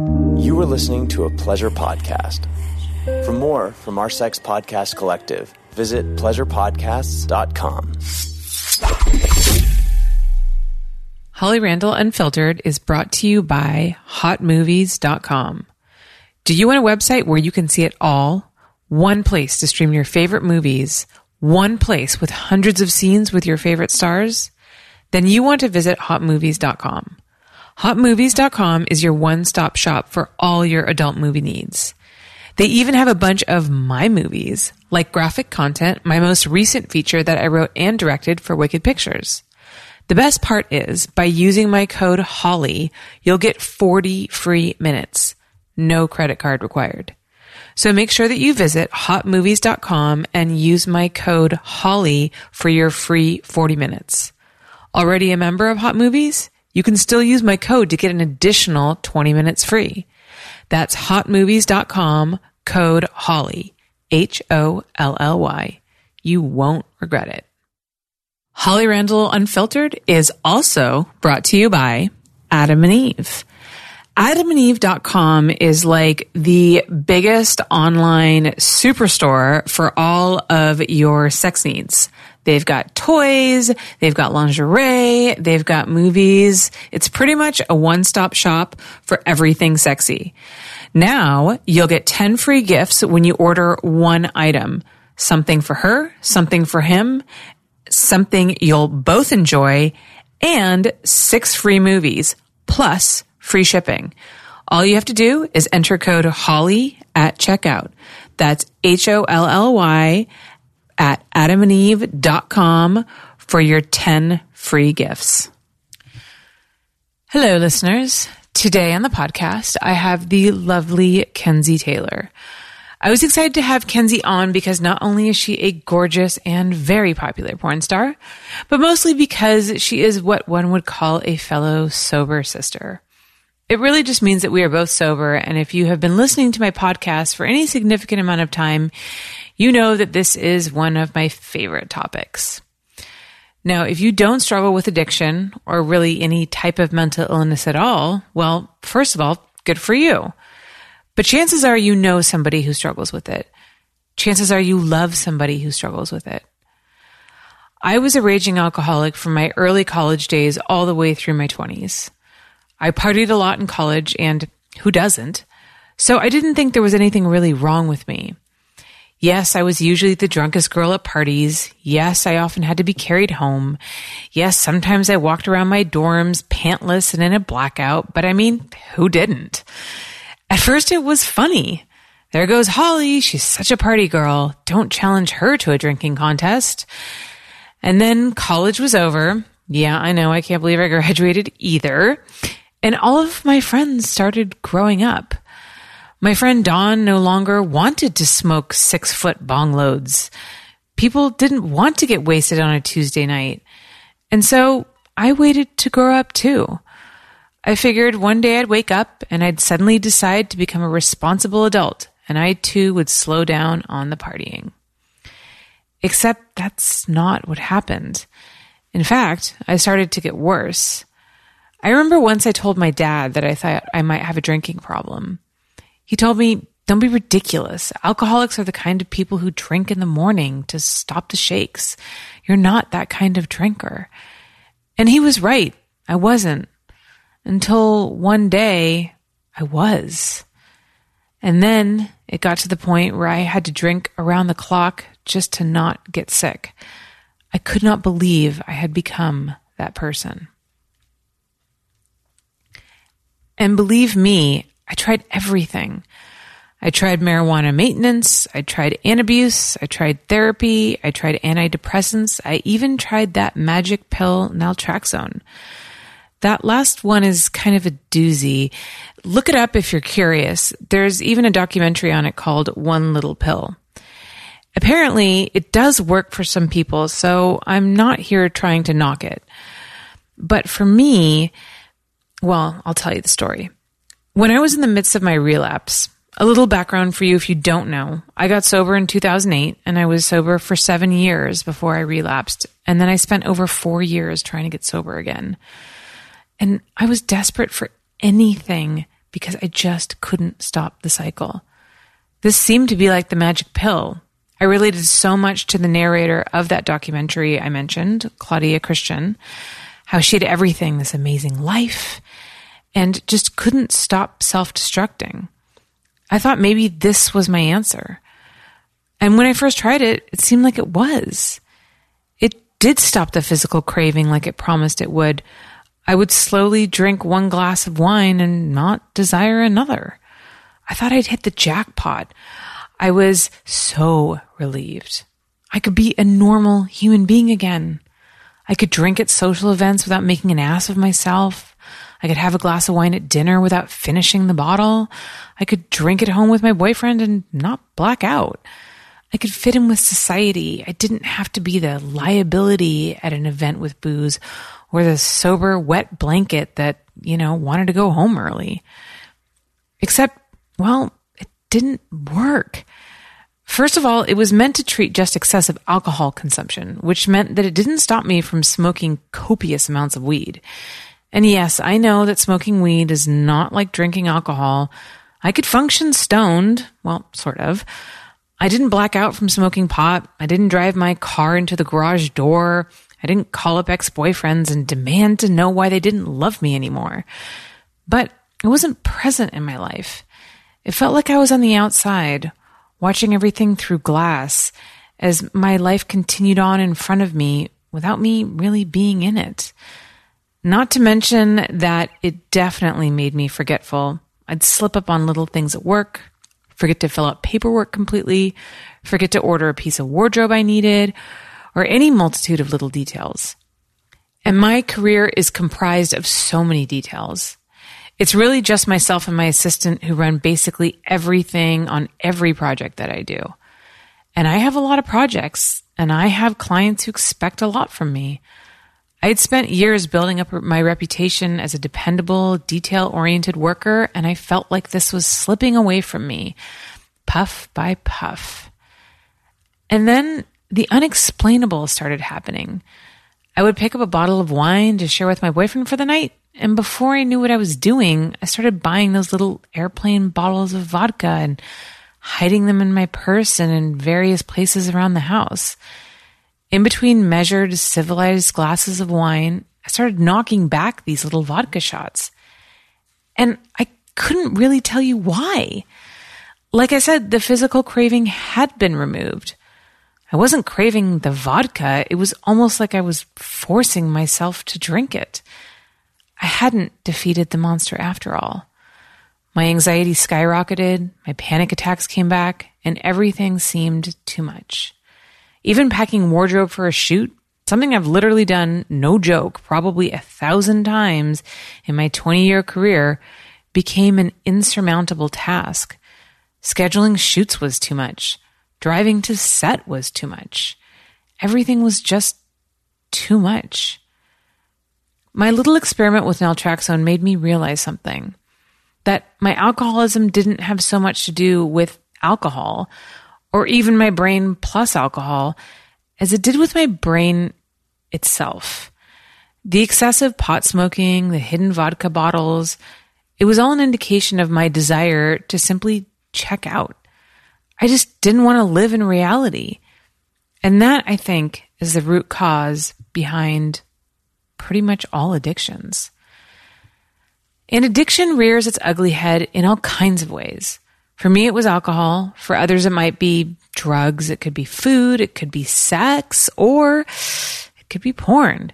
You are listening to a pleasure podcast. For more from our Sex Podcast Collective, visit pleasurepodcasts.com. Holly Randall Unfiltered is brought to you by hotmovies.com. Do you want a website where you can see it all? One place to stream your favorite movies, one place with hundreds of scenes with your favorite stars? Then you want to visit hotmovies.com. Hotmovies.com is your one-stop shop for all your adult movie needs. They even have a bunch of my movies, like graphic content, my most recent feature that I wrote and directed for Wicked Pictures. The best part is, by using my code HOLLY, you'll get 40 free minutes. No credit card required. So make sure that you visit hotmovies.com and use my code HOLLY for your free 40 minutes. Already a member of Hot Movies? You can still use my code to get an additional 20 minutes free. That's hotmovies.com, code HOLLY, H O L L Y. You won't regret it. Holly Randall Unfiltered is also brought to you by Adam and Eve. AdamandEve.com is like the biggest online superstore for all of your sex needs. They've got toys, they've got lingerie, they've got movies. It's pretty much a one-stop shop for everything sexy. Now you'll get 10 free gifts when you order one item. Something for her, something for him, something you'll both enjoy, and six free movies, plus free shipping. All you have to do is enter code HOLLY at checkout. That's H-O-L-L-Y at adamandeve.com for your 10 free gifts. Hello, listeners. Today on the podcast, I have the lovely Kenzie Taylor. I was excited to have Kenzie on because not only is she a gorgeous and very popular porn star, but mostly because she is what one would call a fellow sober sister. It really just means that we are both sober. And if you have been listening to my podcast for any significant amount of time, you know that this is one of my favorite topics. Now, if you don't struggle with addiction or really any type of mental illness at all, well, first of all, good for you. But chances are you know somebody who struggles with it. Chances are you love somebody who struggles with it. I was a raging alcoholic from my early college days all the way through my 20s. I partied a lot in college, and who doesn't? So I didn't think there was anything really wrong with me. Yes, I was usually the drunkest girl at parties. Yes, I often had to be carried home. Yes, sometimes I walked around my dorms pantless and in a blackout, but I mean, who didn't? At first it was funny. There goes Holly. She's such a party girl. Don't challenge her to a drinking contest. And then college was over. Yeah, I know. I can't believe I graduated either. And all of my friends started growing up. My friend Dawn no longer wanted to smoke six foot bong loads. People didn't want to get wasted on a Tuesday night. And so I waited to grow up too. I figured one day I'd wake up and I'd suddenly decide to become a responsible adult and I too would slow down on the partying. Except that's not what happened. In fact, I started to get worse. I remember once I told my dad that I thought I might have a drinking problem. He told me, don't be ridiculous. Alcoholics are the kind of people who drink in the morning to stop the shakes. You're not that kind of drinker. And he was right. I wasn't. Until one day I was. And then it got to the point where I had to drink around the clock just to not get sick. I could not believe I had become that person. And believe me, I tried everything. I tried marijuana maintenance. I tried antabuse. I tried therapy. I tried antidepressants. I even tried that magic pill naltrexone. That last one is kind of a doozy. Look it up if you're curious. There's even a documentary on it called One Little Pill. Apparently, it does work for some people, so I'm not here trying to knock it. But for me, well, I'll tell you the story. When I was in the midst of my relapse, a little background for you if you don't know. I got sober in 2008 and I was sober for seven years before I relapsed. And then I spent over four years trying to get sober again. And I was desperate for anything because I just couldn't stop the cycle. This seemed to be like the magic pill. I related so much to the narrator of that documentary I mentioned, Claudia Christian, how she had everything, this amazing life, and just couldn't stop self destructing. I thought maybe this was my answer. And when I first tried it, it seemed like it was. It did stop the physical craving like it promised it would. I would slowly drink one glass of wine and not desire another. I thought I'd hit the jackpot. I was so relieved. I could be a normal human being again. I could drink at social events without making an ass of myself. I could have a glass of wine at dinner without finishing the bottle. I could drink at home with my boyfriend and not black out. I could fit in with society. I didn't have to be the liability at an event with booze or the sober, wet blanket that, you know, wanted to go home early. Except, well, it didn't work. First of all, it was meant to treat just excessive alcohol consumption, which meant that it didn't stop me from smoking copious amounts of weed. And yes, I know that smoking weed is not like drinking alcohol. I could function stoned, well, sort of. I didn't black out from smoking pot. I didn't drive my car into the garage door. I didn't call up ex boyfriends and demand to know why they didn't love me anymore. But it wasn't present in my life. It felt like I was on the outside, watching everything through glass as my life continued on in front of me without me really being in it. Not to mention that it definitely made me forgetful. I'd slip up on little things at work, forget to fill out paperwork completely, forget to order a piece of wardrobe I needed, or any multitude of little details. And my career is comprised of so many details. It's really just myself and my assistant who run basically everything on every project that I do. And I have a lot of projects and I have clients who expect a lot from me. I had spent years building up my reputation as a dependable, detail oriented worker, and I felt like this was slipping away from me, puff by puff. And then the unexplainable started happening. I would pick up a bottle of wine to share with my boyfriend for the night. And before I knew what I was doing, I started buying those little airplane bottles of vodka and hiding them in my purse and in various places around the house. In between measured, civilized glasses of wine, I started knocking back these little vodka shots. And I couldn't really tell you why. Like I said, the physical craving had been removed. I wasn't craving the vodka. It was almost like I was forcing myself to drink it. I hadn't defeated the monster after all. My anxiety skyrocketed, my panic attacks came back, and everything seemed too much. Even packing wardrobe for a shoot, something I've literally done, no joke, probably a thousand times in my 20 year career, became an insurmountable task. Scheduling shoots was too much. Driving to set was too much. Everything was just too much. My little experiment with naltrexone made me realize something that my alcoholism didn't have so much to do with alcohol or even my brain plus alcohol as it did with my brain itself. The excessive pot smoking, the hidden vodka bottles, it was all an indication of my desire to simply check out. I just didn't want to live in reality. And that, I think, is the root cause behind pretty much all addictions. And addiction rears its ugly head in all kinds of ways. For me, it was alcohol. For others, it might be drugs. It could be food. It could be sex or it could be porn.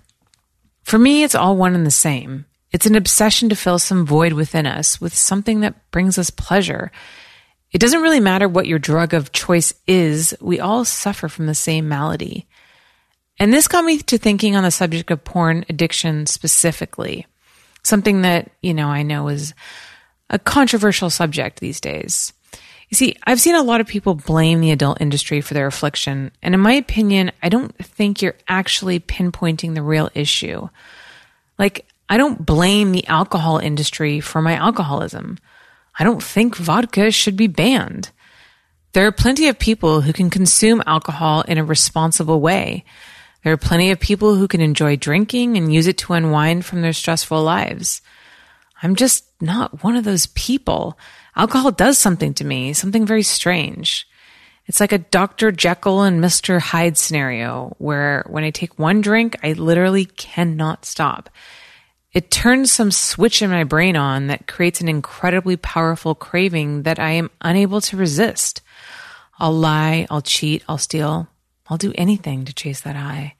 For me, it's all one and the same. It's an obsession to fill some void within us with something that brings us pleasure it doesn't really matter what your drug of choice is, we all suffer from the same malady. And this got me to thinking on the subject of porn addiction specifically, something that, you know, I know is a controversial subject these days. You see, I've seen a lot of people blame the adult industry for their affliction, and in my opinion, I don't think you're actually pinpointing the real issue. Like, I don't blame the alcohol industry for my alcoholism. I don't think vodka should be banned. There are plenty of people who can consume alcohol in a responsible way. There are plenty of people who can enjoy drinking and use it to unwind from their stressful lives. I'm just not one of those people. Alcohol does something to me, something very strange. It's like a Dr. Jekyll and Mr. Hyde scenario where when I take one drink, I literally cannot stop. It turns some switch in my brain on that creates an incredibly powerful craving that I am unable to resist. I'll lie, I'll cheat, I'll steal, I'll do anything to chase that high.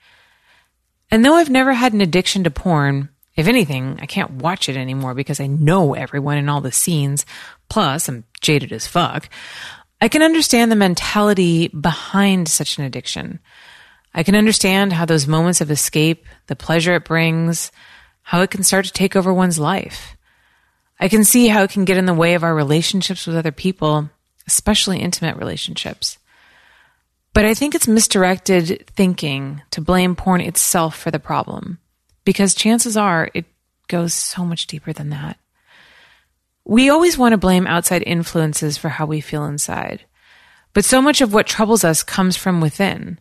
And though I've never had an addiction to porn, if anything, I can't watch it anymore because I know everyone in all the scenes. Plus, I'm jaded as fuck. I can understand the mentality behind such an addiction. I can understand how those moments of escape, the pleasure it brings, how it can start to take over one's life. I can see how it can get in the way of our relationships with other people, especially intimate relationships. But I think it's misdirected thinking to blame porn itself for the problem, because chances are it goes so much deeper than that. We always want to blame outside influences for how we feel inside, but so much of what troubles us comes from within.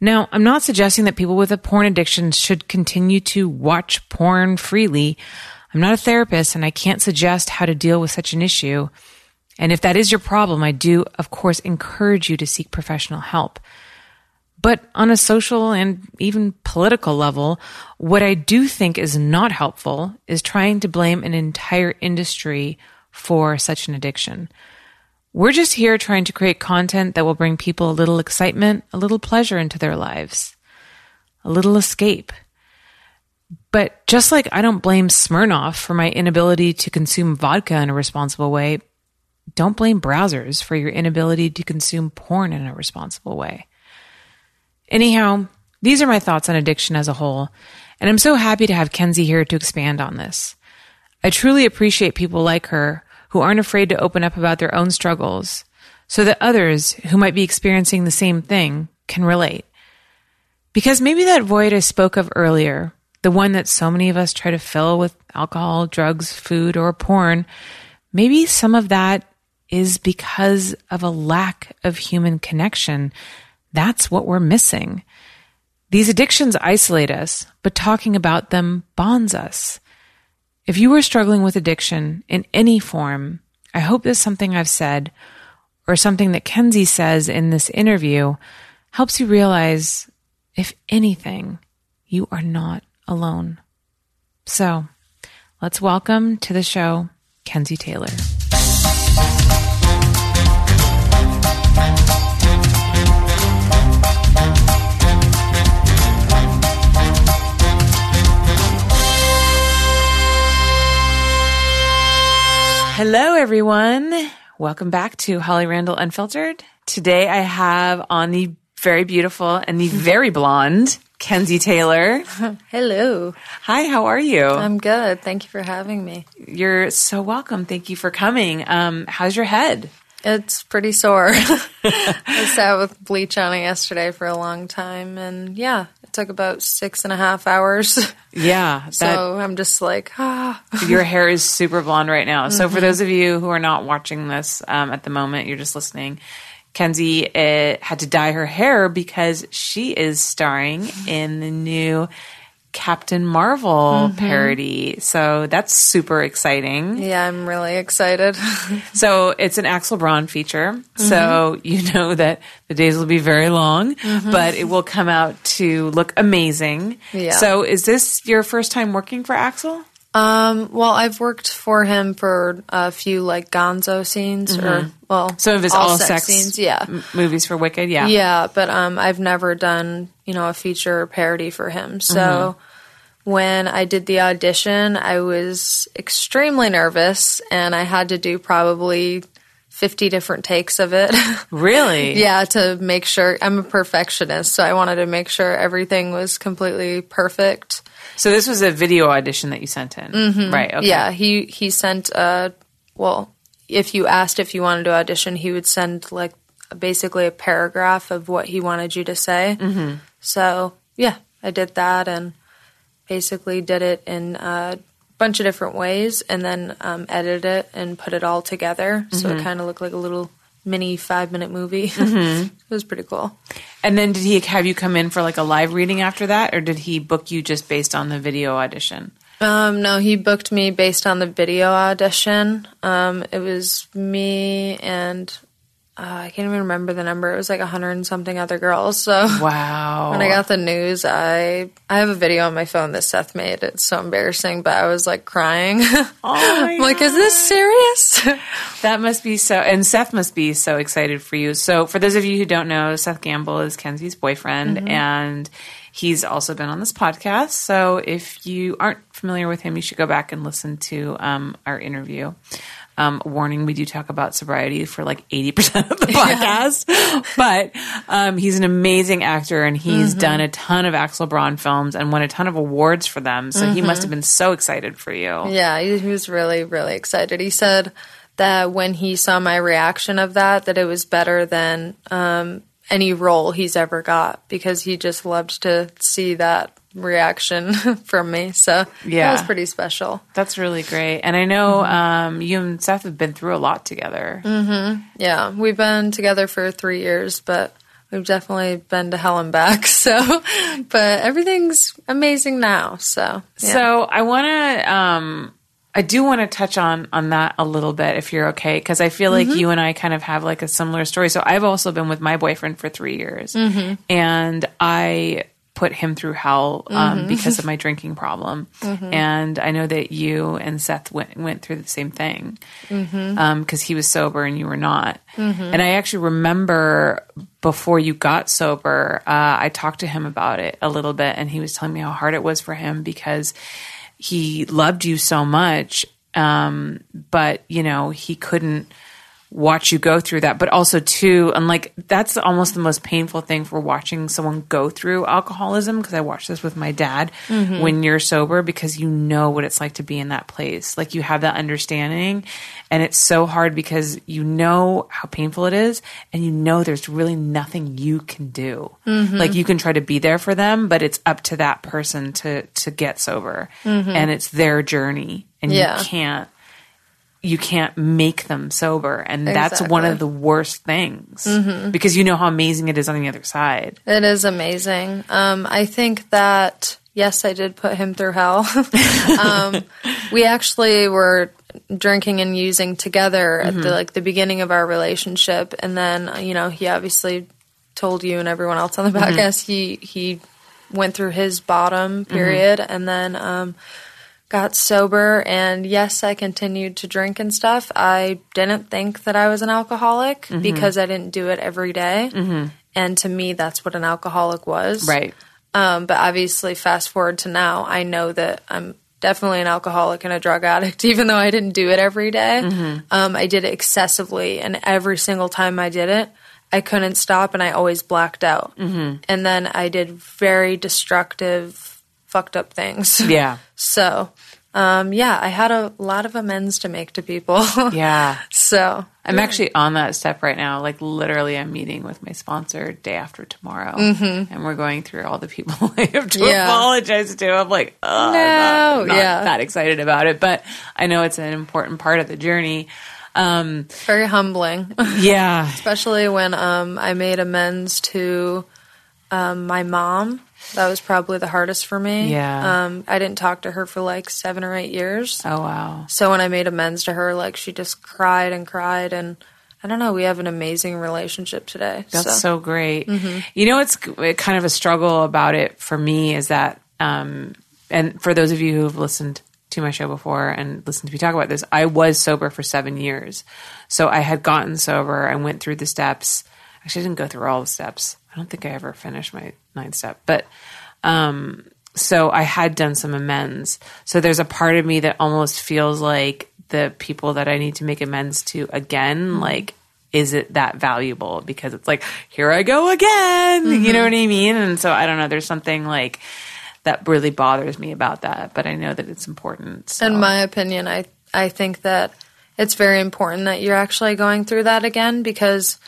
Now, I'm not suggesting that people with a porn addiction should continue to watch porn freely. I'm not a therapist and I can't suggest how to deal with such an issue. And if that is your problem, I do, of course, encourage you to seek professional help. But on a social and even political level, what I do think is not helpful is trying to blame an entire industry for such an addiction. We're just here trying to create content that will bring people a little excitement, a little pleasure into their lives, a little escape. But just like I don't blame Smirnoff for my inability to consume vodka in a responsible way, don't blame browsers for your inability to consume porn in a responsible way. Anyhow, these are my thoughts on addiction as a whole, and I'm so happy to have Kenzie here to expand on this. I truly appreciate people like her who aren't afraid to open up about their own struggles so that others who might be experiencing the same thing can relate. Because maybe that void I spoke of earlier, the one that so many of us try to fill with alcohol, drugs, food, or porn, maybe some of that is because of a lack of human connection. That's what we're missing. These addictions isolate us, but talking about them bonds us. If you are struggling with addiction in any form, I hope that something I've said or something that Kenzie says in this interview helps you realize, if anything, you are not alone. So let's welcome to the show Kenzie Taylor. Hello, everyone. Welcome back to Holly Randall Unfiltered. Today I have on the very beautiful and the very blonde Kenzie Taylor. Hello. Hi, how are you? I'm good. Thank you for having me. You're so welcome. Thank you for coming. Um, how's your head? It's pretty sore. I sat with bleach on it yesterday for a long time, and yeah, it took about six and a half hours. Yeah. That, so I'm just like, ah. your hair is super blonde right now. So for those of you who are not watching this um, at the moment, you're just listening. Kenzie uh, had to dye her hair because she is starring in the new Captain Marvel mm-hmm. parody. So that's super exciting. Yeah, I'm really excited. So it's an Axel Braun feature. So mm-hmm. you know that the days will be very long, mm-hmm. but it will come out to look amazing. Yeah. So is this your first time working for Axel? Um, well, I've worked for him for a few like Gonzo scenes, or well, Some of his all, sex, scenes. Yeah, m- movies for Wicked. Yeah. Yeah, but um, I've never done you know a feature parody for him. So when I did the audition, I was extremely nervous, and I had to do probably fifty different takes of it. Really? yeah, to make sure I'm a perfectionist, so I wanted to make sure everything was completely perfect. So this was a video audition that you sent in, right? Okay. Yeah, he he sent uh well, if you asked if you wanted to audition, he would send like basically a paragraph of what he wanted you to say. Mm-hmm. So yeah, I did that and basically did it in a bunch of different ways, and then um, edited it and put it all together, so it kind of looked like a little mini five minute movie. it was pretty cool. And then did he have you come in for like a live reading after that, or did he book you just based on the video audition? Um, no, he booked me based on the video audition. Um, it was me and uh, I can't even remember the number. It was like a hundred and something other girls. So Wow. when I got the news, I I have a video on my phone that Seth made. It's so embarrassing, but I was like crying. Oh my I'm like, is this serious? That must be so, and Seth must be so excited for you. So, for those of you who don't know, Seth Gamble is Kenzie's boyfriend, and he's also been on this podcast. So, if you aren't familiar with him, you should go back and listen to um, our interview. Um, warning: we do talk about sobriety for like eighty percent of the podcast, but um, he's an amazing actor, and he's done a ton of Axel Braun films and won a ton of awards for them. So he must have been so excited for you. Yeah, he, he was really, really excited. He said that when he saw my reaction of that, that it was better than um, any role he's ever got because he just loved to see that reaction from me. So Yeah. that was pretty special. That's really great. And I know um, you and Seth have been through a lot together. Yeah, we've been together for three years, but we've definitely been to hell and back. So, but everything's amazing now. So, yeah. So I want to, um, I do want to touch on on that a little bit, if you're okay, because I feel like you and I kind of have like a similar story. So I've also been with my boyfriend for three years, and I put him through hell um, because of my drinking problem. And I know that you and Seth went went through the same thing because he was sober and you were not. And I actually remember before you got sober, uh, I talked to him about it a little bit, and he was telling me how hard it was for him because he loved you so much, um, but you know he couldn't watch you go through that but also too and like that's almost the most painful thing for watching someone go through alcoholism because i watched this with my dad mm-hmm. when you're sober because you know what it's like to be in that place. Like you have that understanding and it's so hard because you know how painful it is and you know there's really nothing you can do. Mm-hmm. Like you can try to be there for them but it's up to that person to to get sober. Mm-hmm. And it's their journey and Yeah. you can't you can't make them sober and that's one of the worst things because you know how amazing it is on the other side It is amazing. Um, I think that yes, I did put him through hell. um, we actually were drinking and using together at the like the beginning of our relationship, and then you know he obviously told you and everyone else on the podcast he he went through his bottom period, and then. Um, got sober and yes i continued to drink and stuff i didn't think that i was an alcoholic because i didn't do it every day. and to me that's what an alcoholic was. Right. Um, but obviously fast forward to now i know that i'm definitely an alcoholic and a drug addict even though i didn't do it every day. Um, i did it excessively and every single time i did it i couldn't stop and i always blacked out. And then i did very destructive fucked up things. Yeah. So, um, yeah, I had a lot of amends to make to people. yeah. So, i'm actually on that step right now. Like literally i'm meeting with my sponsor day after tomorrow. And we're going through all the people i have to Yeah. apologize to. I'm like oh I'm No, not, not yeah. that excited about it. But i know it's an important part of the journey. Um, very humbling, yeah. Especially when um, I made amends to um, my mom. That was probably the hardest for me. Yeah. Um, I didn't talk to her for like seven or eight years. oh wow So when I made amends to her, like she just cried and cried. And I don't know, we have an amazing relationship today. That's so. so, great. You know, it's kind of a struggle about it for me is that, um, and for those of you who've listened to my show before and listened to me talk about this, I was sober for seven years. So I had gotten sober. I went through the steps. Actually, I didn't go through all the steps. I don't think I ever finished my ninth step, but, um, so I had done some amends. So there's a part of me that almost feels like the people that I need to make amends to again, like, is it that valuable? Because it's like, here I go again. You know what I mean? And so I don't know. There's something like that really bothers me about that, but I know that it's important. So. In my opinion, I I think that it's very important that you're actually going through that again because,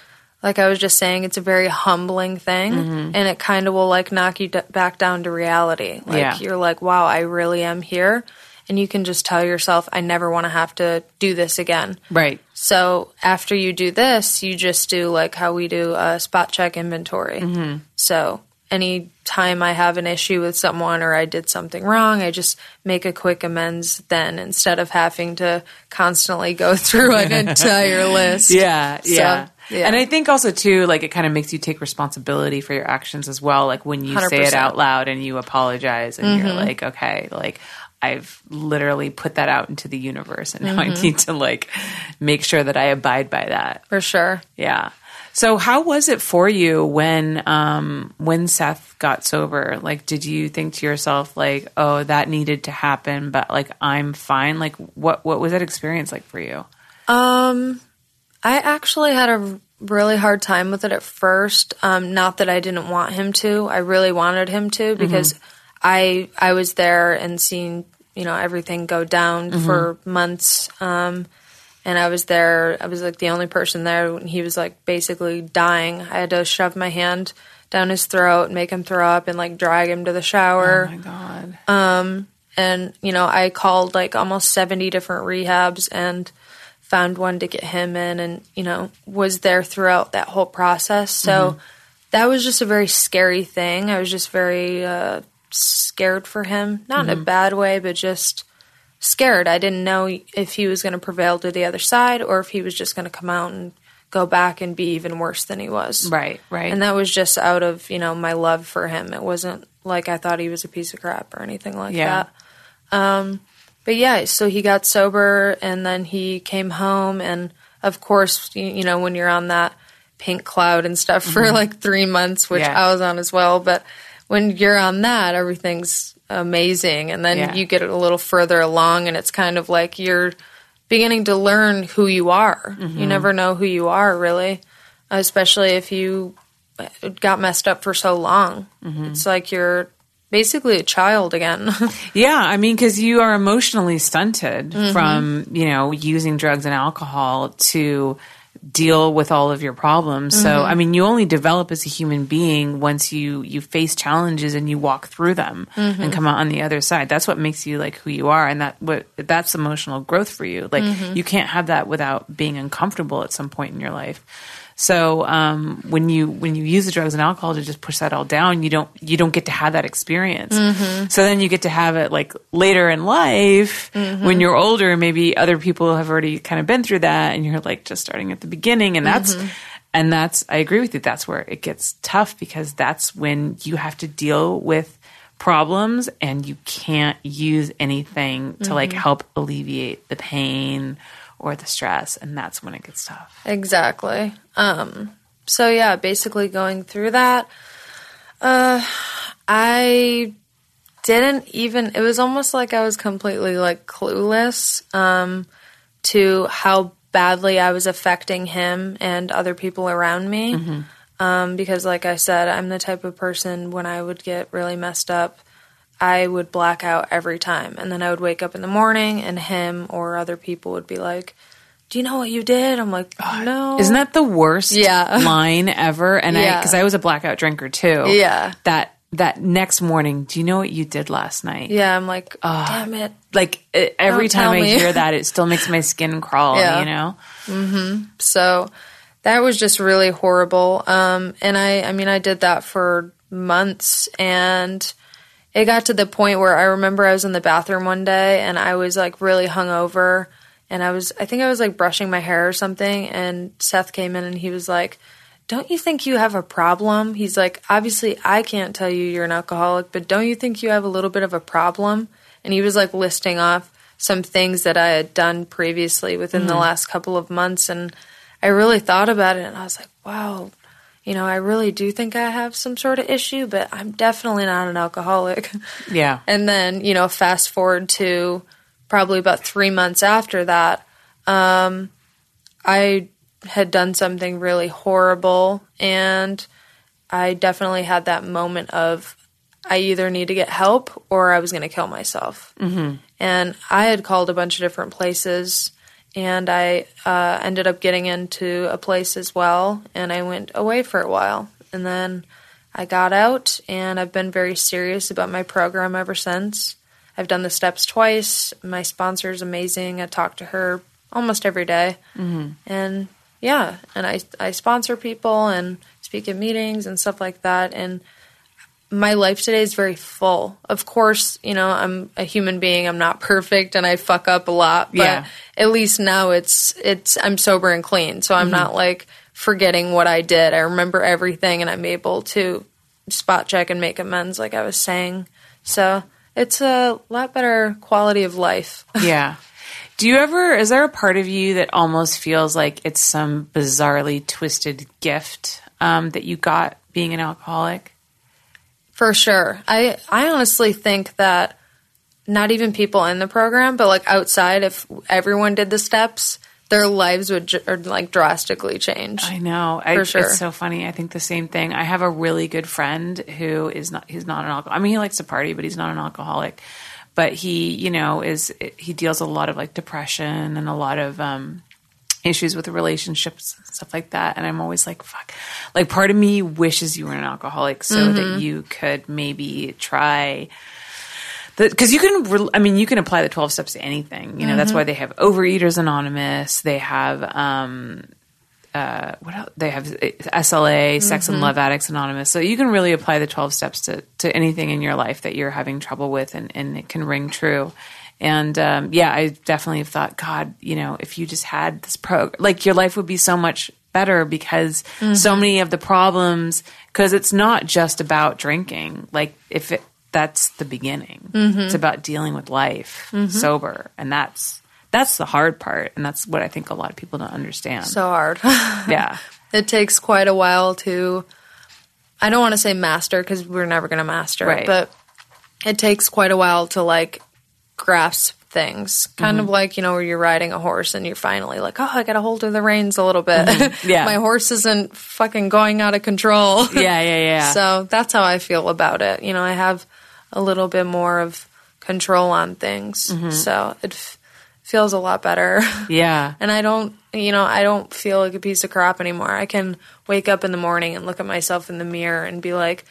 like I was just saying, it's a very humbling thing, Mm-hmm. and it kind of will like knock you d- back down to reality. Like Yeah. you're like, wow, I really am here, and you can just tell yourself, I never want to have to do this again. right. So after you do this, you just do like how we do a spot check inventory. Mm-hmm. So any time I have an issue with someone or I did something wrong, I just make a quick amends then instead of having to constantly go through an entire list. Yeah, So, yeah. Yeah. And I think also too, like it kind of makes you take responsibility for your actions as well. Like when you say it out loud and you apologize and you're like, okay, like I've literally put that out into the universe and now I need to like make sure that I abide by that. For sure. Yeah. So how was it for you when um when Seth got sober? Like did you think to yourself like, "Oh, that needed to happen, but like I'm fine." Like what what was that experience like for you? Um, I actually had a really hard time with it at first. Um, not that I didn't want him to. I really wanted him to because I I was there and seeing you know everything go down for months. Um, and I was there. I was like the only person there when he was like basically dying. I had to shove my hand down his throat, make him throw up, and like drag him to the shower Oh my god. and you know i called like almost 70 different rehabs and found one to get him in and you know was there throughout that whole process. So that was just a very scary thing. I was just very uh, scared for him. Not in a bad way but just scared. I didn't know if he was going to prevail to the other side or if he was just going to come out and go back and be even worse than he was. Right, right. and that was just out of you know my love for him. It wasn't like i thought he was a piece of crap or anything like Yeah. that. Um, but yeah so he got sober and then he came home and of course you, you know when you're on that pink cloud and stuff for like three months which Mm-hmm. Yeah. i was on as well but when you're on that everything's amazing and then Yeah. you get a little further along and it's kind of like you're beginning to learn who you are Mm-hmm. you never know who you are really especially if you got messed up for so long. Mm-hmm. It's like you're basically a child again. Yeah, I mean, because you are emotionally stunted Mm-hmm. from you know using drugs and alcohol to deal with all of your problems. So, Mm-hmm. I mean, you only develop as a human being once you you face challenges and you walk through them Mm-hmm. and come out on the other side. That's what makes you like who you are, and that what that's emotional growth for you. Like Mm-hmm. you can't have that without being uncomfortable at some point in your life. So um, when you when you use the drugs and alcohol to just push that all down, you don't you don't get to have that experience. Mm-hmm. So then you get to have it like later in life mm-hmm. when you're older. Maybe other people have already kind of been through that, and you're like just starting at the beginning, and that's mm-hmm. and that's I agree with you. That's where it gets tough because that's when you have to deal with problems and you can't use anything to like help alleviate the pain or the stress and that's when it gets tough. exactly. Um, so yeah, basically going through that, uh, I didn't even. It was almost like I was completely like clueless um, to how badly I was affecting him and other people around me. Um, because, like I said, I'm the type of person when I would get really messed up, I would black out every time. And then I would wake up in the morning and him or other people would be like, Do you know what you did? I'm like, No. Isn't that the worst Yeah. line ever? And I because I was a blackout drinker too. Yeah. That that next morning, do you know what you did last night? Yeah, I'm like, oh, Damn it. Like it, every Don't time I me. hear that, it still makes my skin crawl. Yeah. You know. So that was just really horrible. Um, and I, I mean, I did that for months and it got to the point where I remember I was in the bathroom one day and I was like really hungover and I was, I think I was like brushing my hair or something and Seth came in and he was like, don't you think you have a problem? He's like, obviously I can't tell you you're an alcoholic, but don't you think you have a little bit of a problem? And he was like listing off some things that I had done previously within the hmm. last couple of months. And I really thought about it and I was like, wow, you know, I really do think I have some sort of issue, but I'm definitely not an alcoholic. Yeah. And then, you know, fast forward to probably about three months after that, um, I had done something really horrible. And I definitely had that moment of I either need to get help or I was going to kill myself. Mm-hmm. And I had called a bunch of different places. And I uh, ended up getting into a place as well, and I went away for a while. And then I got out, and I've been very serious about my program ever since. I've done the steps twice. My sponsor is amazing. I talk to her almost every day. and yeah, and I I sponsor people and speak at meetings and stuff like that. And my life today is very full. Of course, you know, I'm a human being. I'm not perfect and I fuck up a lot, but Yeah. at least now it's it's I'm sober and clean. So I'm Mm-hmm. not like forgetting what I did. I remember everything and I'm able to spot check and make amends like I was saying. So, it's a lot better quality of life. yeah. Do you ever, is there a part of you that almost feels like it's some bizarrely twisted gift um, that you got being an alcoholic? For sure. I I honestly think that not even people in the program, but like outside, if everyone did the steps, their lives would or like drastically change. I know. I, For sure. It's so funny. I think the same thing. I have a really good friend who is not, he's not an alcoholic. I mean, he likes to party, but he's not an alcoholic. But he, you know, is, he deals a lot of like depression and a lot of, um, issues with relationships and stuff like that. And I'm always like, fuck. Like, part of me wishes you were an alcoholic so Mm-hmm. that you could maybe try because you can re- i mean you can apply the 12 steps to anything. You know that's why they have overeaters anonymous. They have um uh what else? they have sla sex and love addicts anonymous. So you can really apply the 12 steps to to anything in your life that you're having trouble with and and it can ring true. And um, yeah, I definitely have thought, God, you know, if you just had this pro, like your life would be so much better because so many of the problems, because it's not just about drinking. Like if it, that's the beginning, it's about dealing with life sober, and that's that's the hard part, and that's what I think a lot of people don't understand. so hard. yeah, it takes quite a while to I don't want to say master because we're never going to master Right. it, but it takes quite a while to like grasp things. Kind Mm-hmm. of like, you know, where you're riding a horse and you're finally like, oh, I got to hold of the reins a little bit. Mm-hmm. Yeah. My horse isn't fucking going out of control. yeah, yeah, yeah. So that's how I feel about it. You know, I have a little bit more of control on things. Mm-hmm. So it f- feels a lot better. yeah, and I don't, you know, I don't feel like a piece of crap anymore. I can wake up in the morning and look at myself in the mirror and be like,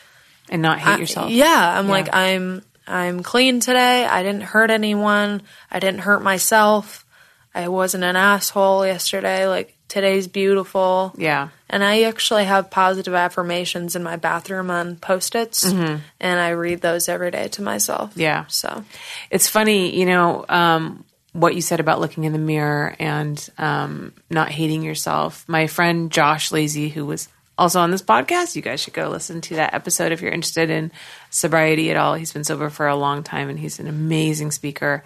and not hate yourself. yeah, I'm Yeah. like I'm I'm clean today. I didn't hurt anyone. I didn't hurt myself. I wasn't an asshole yesterday. Like today's beautiful. yeah. And I actually have positive affirmations in my bathroom on post-its and I read those every day to myself. Mm-hmm. Yeah. So, It's funny, you know, um, what you said about looking in the mirror and um, not hating yourself. My friend Josh Lazy, who was also on this podcast, you guys should go listen to that episode if you're interested in sobriety at all. He's been sober for a long time and he's an amazing speaker.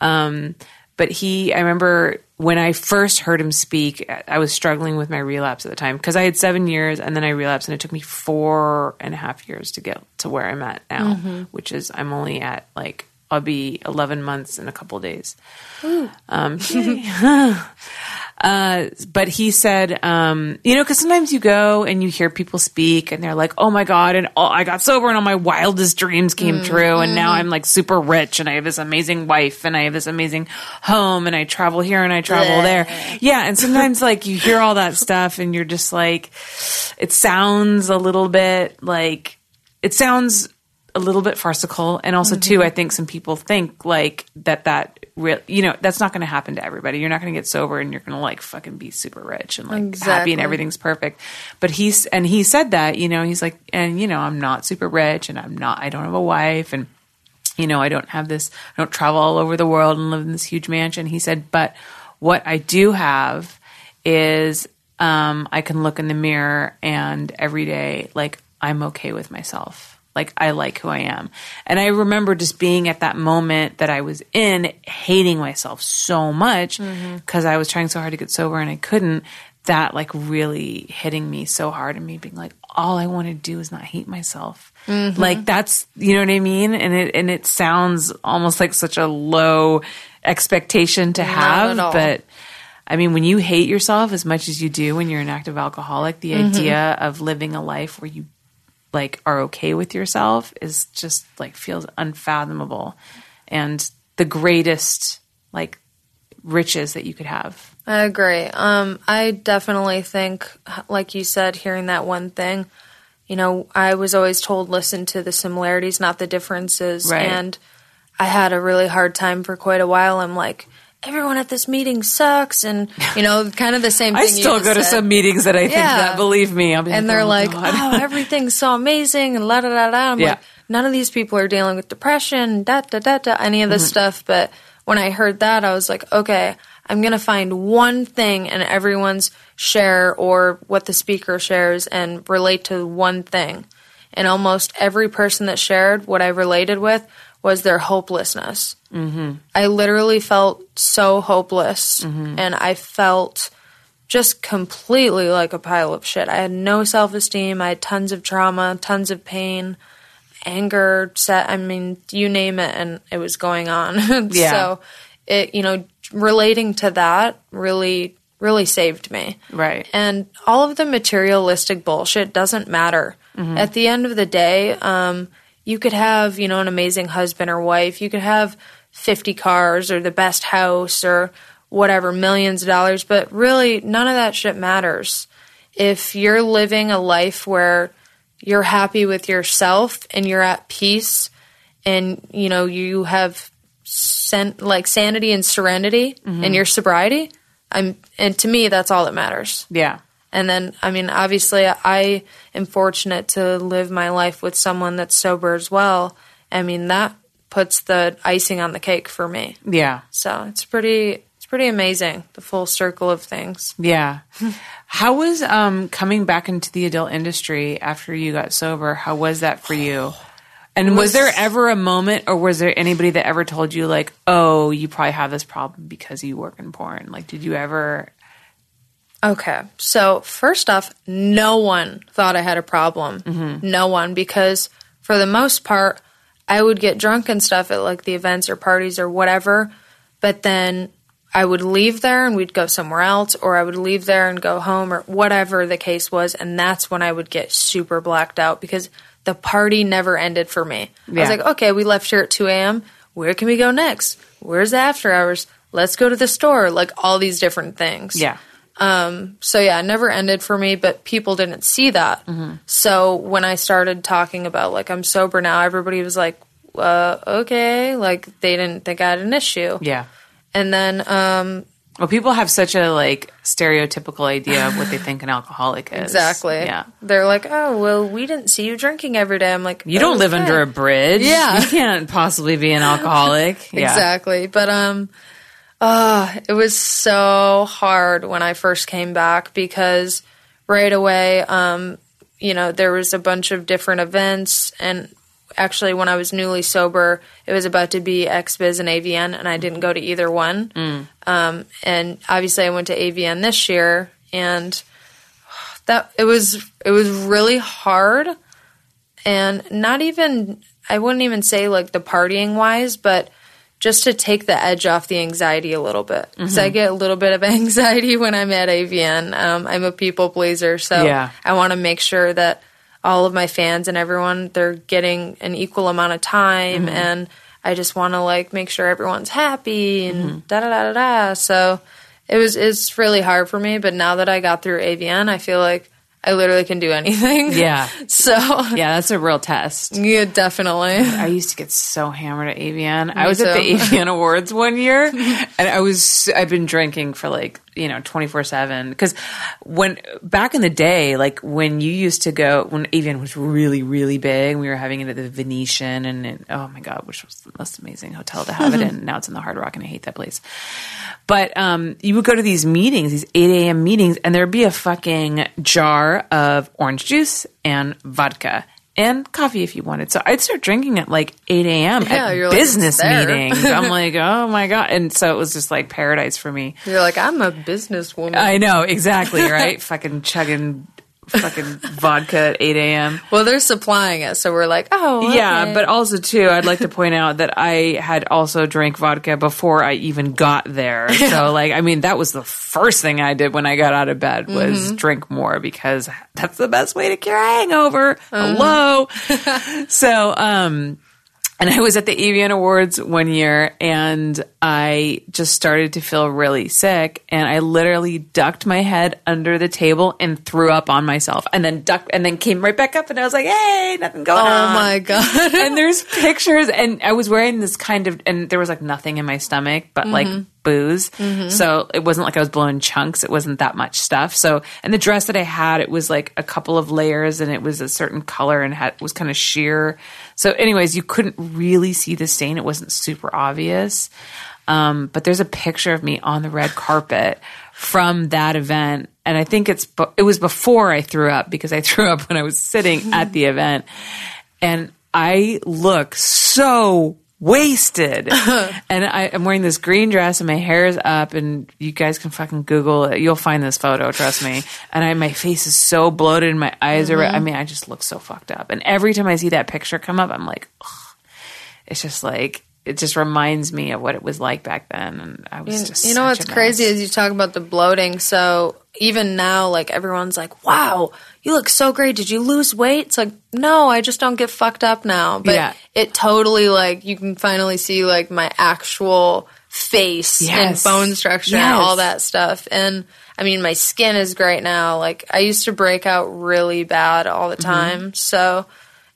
Um, but he, I remember when I first heard him speak, I was struggling with my relapse at the time because I had seven years and then I relapsed and it took me four and a half years to get to where I'm at now, which is I'm only at like, I'll be 11 months in a couple days. Um. Uh, but he said, um, you know, because sometimes you go and you hear people speak and they're like, oh my God, and all, I got sober and all my wildest dreams came true. And now I'm like super rich and I have this amazing wife and I have this amazing home and I travel here and I travel there. Yeah. And sometimes like you hear all that stuff and you're just like, it sounds a little bit like, it sounds a little bit farcical. And also too i think some people think like that that real you know that's not going to happen to everybody. You're not going to get sober and you're going to like fucking be super rich and like happy and everything's perfect. But he's and he said that you know he's like and you know i'm not super rich and i'm not i don't have a wife and you know, I don't have this, I don't travel all over the world and live in this huge mansion. He said, but what I do have is um, I can look in the mirror and every day, like, I'm okay with myself. Like, I like who I am. And I remember just being at that moment that I was in, hating myself so much because I was trying so hard to get sober and I couldn't. That like really hitting me so hard and me being like, all I want to do is not hate myself. Like that's you know what I mean, and it and it sounds almost like such a low expectation to have, but I mean, when you hate yourself as much as you do when you're an active alcoholic, the idea of living a life where you like are okay with yourself is just like feels unfathomable, and the greatest like riches that you could have. I agree. Um, I definitely think, like you said, hearing that one thing, you know, I was always told listen to the similarities, not the differences. Right. And I had a really hard time for quite a while. I'm like, everyone at this meeting sucks, and you know, kind of the same. thing I still go to said. some meetings that I think Yeah. that. Believe me, I'll be and they're "Oh, like, God." "Oh, everything's so amazing," and la da da da. I'm Yeah. like, none of these people are dealing with depression, da da da da, any of this Mm-hmm. stuff. But when I heard that, I was like, okay, I'm gonna find one thing in everyone's share or what the speaker shares and relate to one thing. And almost every person that shared what I related with was their hopelessness. Mm-hmm. I literally felt so hopeless, and I felt just completely like a pile of shit. I had no self esteem. I had tons of trauma, tons of pain, anger, set. I mean, you name it, and it was going on. Yeah. so, it you know, relating to that really, really saved me. Right. And all of the materialistic bullshit doesn't matter. At the end of the day, um, you could have, you know, an amazing husband or wife. You could have 50 cars or the best house or whatever, millions of dollars, but really none of that shit matters. If you're living a life where you're happy with yourself and you're at peace and, you know, you have sen- like sanity and serenity mm-hmm. in your sobriety, I'm, and to me, that's all that matters. yeah. And then, I mean, obviously, I am fortunate to live my life with someone that's sober as well. I mean, that puts the icing on the cake for me. Yeah. So it's pretty, it's pretty amazing the full circle of things. Yeah. How was um, coming back into the adult industry after you got sober? How was that for you? And was, was- there ever a moment, or was there anybody that ever told you, like, oh, you probably have this problem because you work in porn? Like, did you ever? Okay. So, first off, no one thought I had a problem. Mm-hmm. No one, because for the most part, I would get drunk and stuff at like the events or parties or whatever, but then I would leave there and we'd go somewhere else, or I would leave there and go home, or whatever the case was. And that's when I would get super blacked out because the party never ended for me. I was like, okay, we left here at 2 a.m. Where can we go next? Where's the after hours? Let's go to the store. Like all these different things. Yeah. So yeah, it never ended for me, but people didn't see that. Mm-hmm. So when I started talking about like I'm sober now, everybody was like, uh, okay, like they didn't think I had an issue. Yeah. And then um, Well, people have such a like stereotypical idea of what they think an alcoholic is. exactly, Yeah. they're like, oh well, we didn't see you drinking every day. I'm like, You don't live "Okay." under a bridge. Yeah. You can't possibly be an alcoholic. Yeah. Exactly. But um uh it was so hard when I first came back because right away um you know there was a bunch of different events and actually when I was newly sober it was about to be XBiz and AVN and I didn't go to either one. Um and obviously I went to AVN this year and that it was it was really hard and not even I wouldn't even say like the partying wise, but just to take the edge off the anxiety a little bit because Mm-hmm. I get a little bit of anxiety when I'm at AVN. Um, I'm a people pleaser, so Yeah. I want to make sure that all of my fans and everyone they're getting an equal amount of time, Mm-hmm. and I just want to like make sure everyone's happy and Mm-hmm. da da da da da. So it was it's really hard for me, but now that I got through AVN, I feel like I literally can do anything. Yeah. So Yeah, that's a real test. yeah, definitely. I used to get so hammered at AVN. I was at the too. AVN Awards one year, and I was I've been drinking for like you know twenty four seven because when back in the day, like when you used to go when AVN was really really big, we were having it at the Venetian, and, oh my god, which was the most amazing hotel to have it in. Now it's in the Hard Rock, and I hate that place. But um, you would go to these meetings, these 8 a.m. meetings, and there'd be a fucking jar of orange juice and vodka and coffee if you wanted. So I'd start drinking at like 8 a.m. Yeah, at like, business "It's meetings. I'm like, oh my God. And so it was just like paradise for me. You're like, I'm a businesswoman. I know, exactly, right? fucking chugging fucking vodka at 8 a.m. well, they're supplying it, so we're like, oh, Yeah, okay. but also too, I'd like to point out that I had also drank vodka before I even got there. So like, I mean, that was the first thing I did when I got out of bed was Mm-hmm. drink more because that's the best way to cure a hangover. Uh-huh. Hello. so, um, and I was at the AVN Awards one year and I just started to feel really sick and I literally ducked my head under the table and threw up on myself and then ducked and then came right back up and I was like, hey, nothing going oh on Oh my god, and there's pictures and I was wearing this kind of and there was like nothing in my stomach but mm-hmm. like booze. Mm-hmm. So it wasn't like I was blowing chunks. It wasn't that much stuff. So, and the dress that I had, it was like a couple of layers and it was a certain color and had, was kind of sheer. So anyways, you couldn't really see the stain. It wasn't super obvious. Um, but there's a picture of me on the red carpet from that event. And I think it's, it was before I threw up because I threw up when I was sitting at the event. And I look so wasted. and I, I'm wearing this green dress and my hair is up and you guys can fucking Google it. You'll find this photo, trust me. And I, my face is so bloated and my eyes are, I mm-hmm. mean, I just look so fucked up. And every time I see that picture come up, I'm like, ugh. it's just like, it just reminds me of what it was like back then. And I was just, You know what's crazy is you talk about the bloating. So even now, like everyone's like, "Wow, you look so great. Did you lose weight?" It's like, no, I just don't get fucked up now. But Yeah. it totally like you can finally see like my actual face Yes. and bone structure and all that stuff. And I mean, my skin is great now. Like I used to break out really bad all the Mm-hmm. time. So.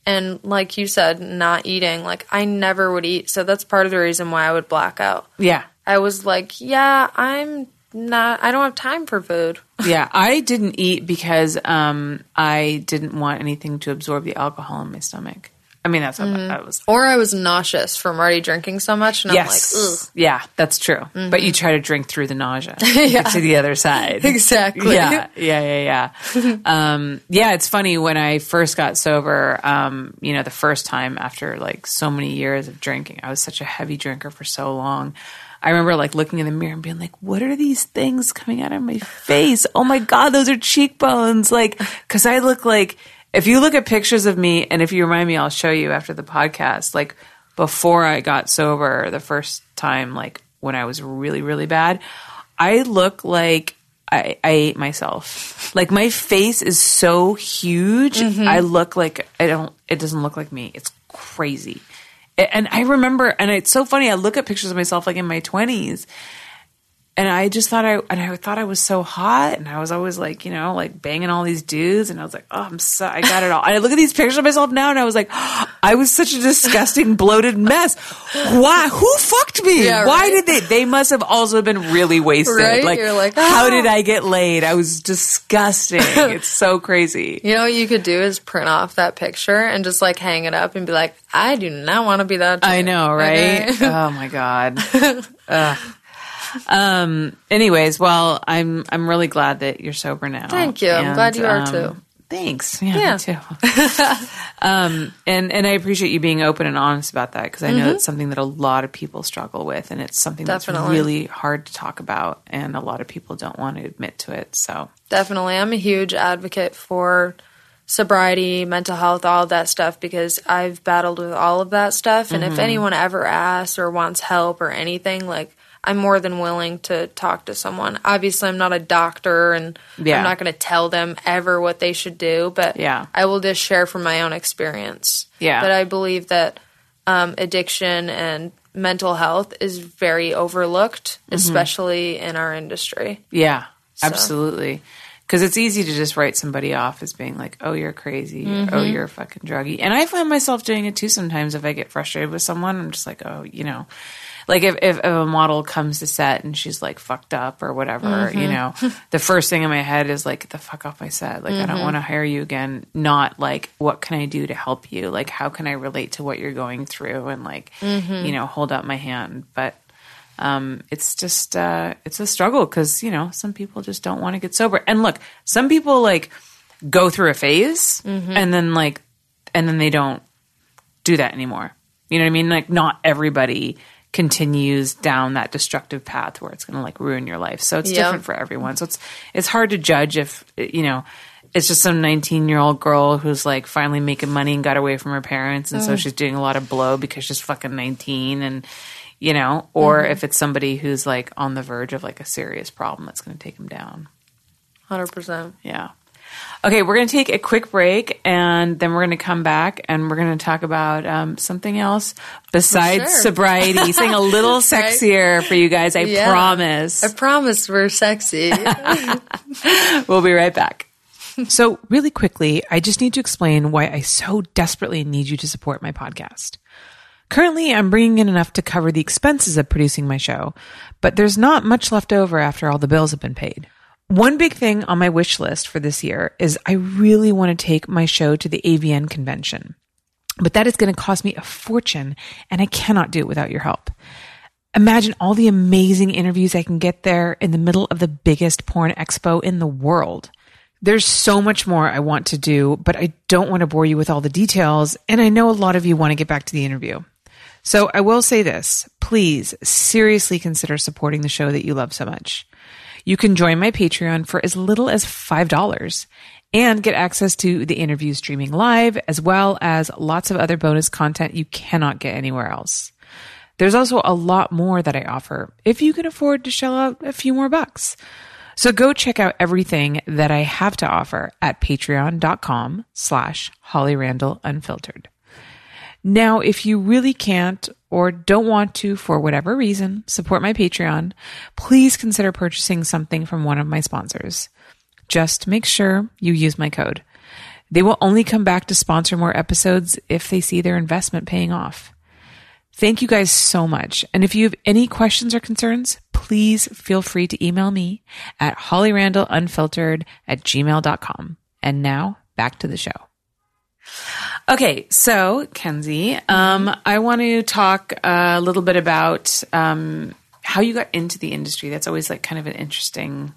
And like you said, not eating. Like I never would eat, so that's part of the reason why I would black out. Yeah. I was like, yeah, I'm not, I don't have time for food. yeah, I didn't eat because um, I didn't want anything to absorb the alcohol in my stomach. I mean, that's how that was. Or I was nauseous from already drinking so much. And Yes, I'm like, ugh. yeah, that's true. But you try to drink through the nausea to to the other side. Exactly. Yeah, yeah, yeah, yeah. um, yeah, it's funny when I first got sober. Um, you know, the first time after like so many years of drinking, I was such a heavy drinker for so long. I remember like looking in the mirror and being like, "What are these things coming out of my face? Oh my god, those are cheekbones!" Like, because I look like if you look at pictures of me, and if you remind me, I'll show you after the podcast. Like before I got sober, the first time, like when I was really, really bad, I look like I, I ate myself. Like my face is so huge. Mm-hmm. I look like I don't. It doesn't look like me. It's crazy. And I remember, and it's so funny. I look at pictures of myself like in my twenties, and I just thought I and I thought I was so hot, and I was always like, you know, like banging all these dudes, and I was like, oh, I'm so I got it all. And I look at these pictures of myself now, and I was like, I was such a disgusting, bloated mess. Why? Who fucked me? Yeah, Why right. did they? They must have also been really wasted. Right? Like, like, how "Ah." did I get laid? I was disgusting. it's so crazy. You know what you could do is print off that picture and just like hang it up and be like, I do not want to be that. I know, right? Okay? oh my god. Ugh. Um. Anyways, well, I'm I'm really glad that you're sober now. Thank you. I'm glad you are, um, too. Thanks. Yeah, Yeah. me too. um. And and I appreciate you being open and honest about that because I know it's something that a lot of people struggle with, and it's something that's Mm-hmm. Really hard to talk about, and a lot of people don't want to admit to it. So Definitely. I'm a huge advocate for sobriety, mental health, all that stuff because I've battled with all of that stuff. And Mm-hmm. if anyone ever asks or wants help or anything, like I'm more than willing to talk to someone. Obviously, I'm not a doctor and Yeah. I'm not going to tell them ever what they should do, but Yeah. I will just share from my own experience. Yeah. But I believe that um, addiction and mental health is very overlooked, Mm-hmm. especially in our industry. Yeah, absolutely. Because it's easy to just write somebody off as being like, "Oh, you're crazy," or, "Oh, you're a fucking druggie," and I find myself doing it too sometimes. If I get frustrated with someone, I'm just like, "Oh, you know." Like if, if, if a model comes to set and she's like fucked up or whatever, you know, the first thing in my head is like, get the fuck off my set. Like, I don't want to hire you again. Not like, what can I do to help you? Like, how can I relate to what you're going through and like, you know, hold up my hand. But um, it's just uh, it's a struggle because you know some people just don't want to get sober. And look, some people like go through a phase and then like and then they don't do that anymore. You know what I mean? Like not everybody continues down that destructive path where it's going to like ruin your life. So it's Yeah. different for everyone. So it's it's hard to judge if you know it's just some 19 year old girl who's like finally making money and got away from her parents and so mm. she's doing a lot of blow because she's fucking 19 and you know or mm-hmm. if it's somebody who's like on the verge of like a serious problem that's going to take them down. 100%. Yeah. Okay, we're going to take a quick break and then we're going to come back and we're going to talk about um, something else besides sure. sobriety, something a little sexier for you guys. I Yeah. promise. I promise we're sexy. We'll be right back. So, really quickly, I just need to explain why I so desperately need you to support my podcast. Currently, I'm bringing in enough to cover the expenses of producing my show, but there's not much left over after all the bills have been paid. One big thing on my wish list for this year is I really want to take my show to the AVN convention. But that is going to cost me a fortune, and I cannot do it without your help. Imagine all the amazing interviews I can get there in the middle of the biggest porn expo in the world. There's so much more I want to do, but I don't want to bore you with all the details, and I know a lot of you want to get back to the interview. So I will say this please seriously consider supporting the show that you love so much. You can join my Patreon for as little as $5 and get access to the interview streaming live, as well as lots of other bonus content you cannot get anywhere else. There's also a lot more that I offer if you can afford to shell out a few more bucks. So go check out everything that I have to offer at patreon.com slash Holly Randall Unfiltered. Now, if you really can't or don't want to, for whatever reason, support my Patreon, please consider purchasing something from one of my sponsors. Just make sure you use my code. They will only come back to sponsor more episodes if they see their investment paying off. Thank you guys so much. And if you have any questions or concerns, please feel free to email me at hollyrandallunfiltered at gmail.com. And now back to the show. Okay, so Kenzie, um, I want to talk a little bit about um, how you got into the industry. That's always like kind of an interesting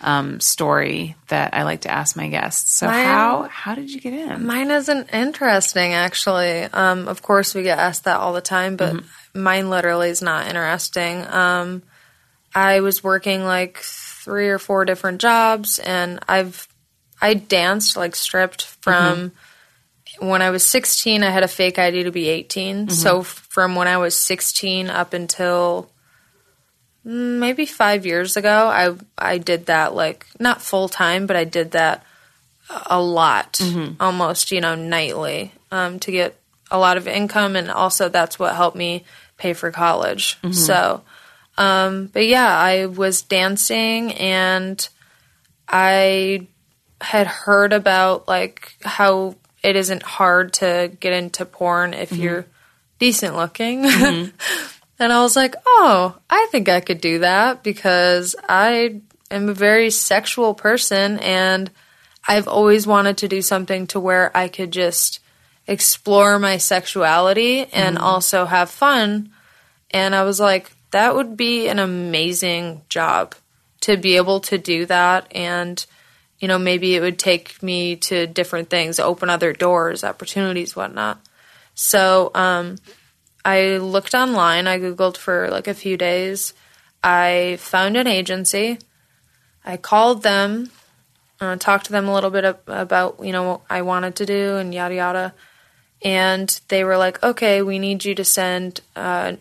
um, story that I like to ask my guests. So Mine- how how did you get in? Mine isn't interesting, actually. Um, of course, we get asked that all the time, but mine literally is not interesting. Um, I was working like three or four different jobs, and I've I danced like stripped from when I was 16. I had a fake ID to be 18. So from when I was 16 up until mm, maybe five years ago, I I did that like not full time, but I did that a lot, almost you know nightly, um, to get a lot of income, and also that's what helped me pay for college. So, um, but yeah, I was dancing, and I had heard about like how it isn't hard to get into porn if mm-hmm. you're decent looking. Mm-hmm. and I was like, oh, I think I could do that because I am a very sexual person and I've always wanted to do something to where I could just explore my sexuality and mm-hmm. also have fun. And I was like, that would be an amazing job to be able to do that. And, you know, maybe it would take me to different things, open other doors, opportunities, whatnot. So, um, I looked online, I Googled for like a few days. I found an agency. I called them, uh, talked to them a little bit ab- about, you know, what I wanted to do and yada yada. And they were like, okay, we need you to send uh,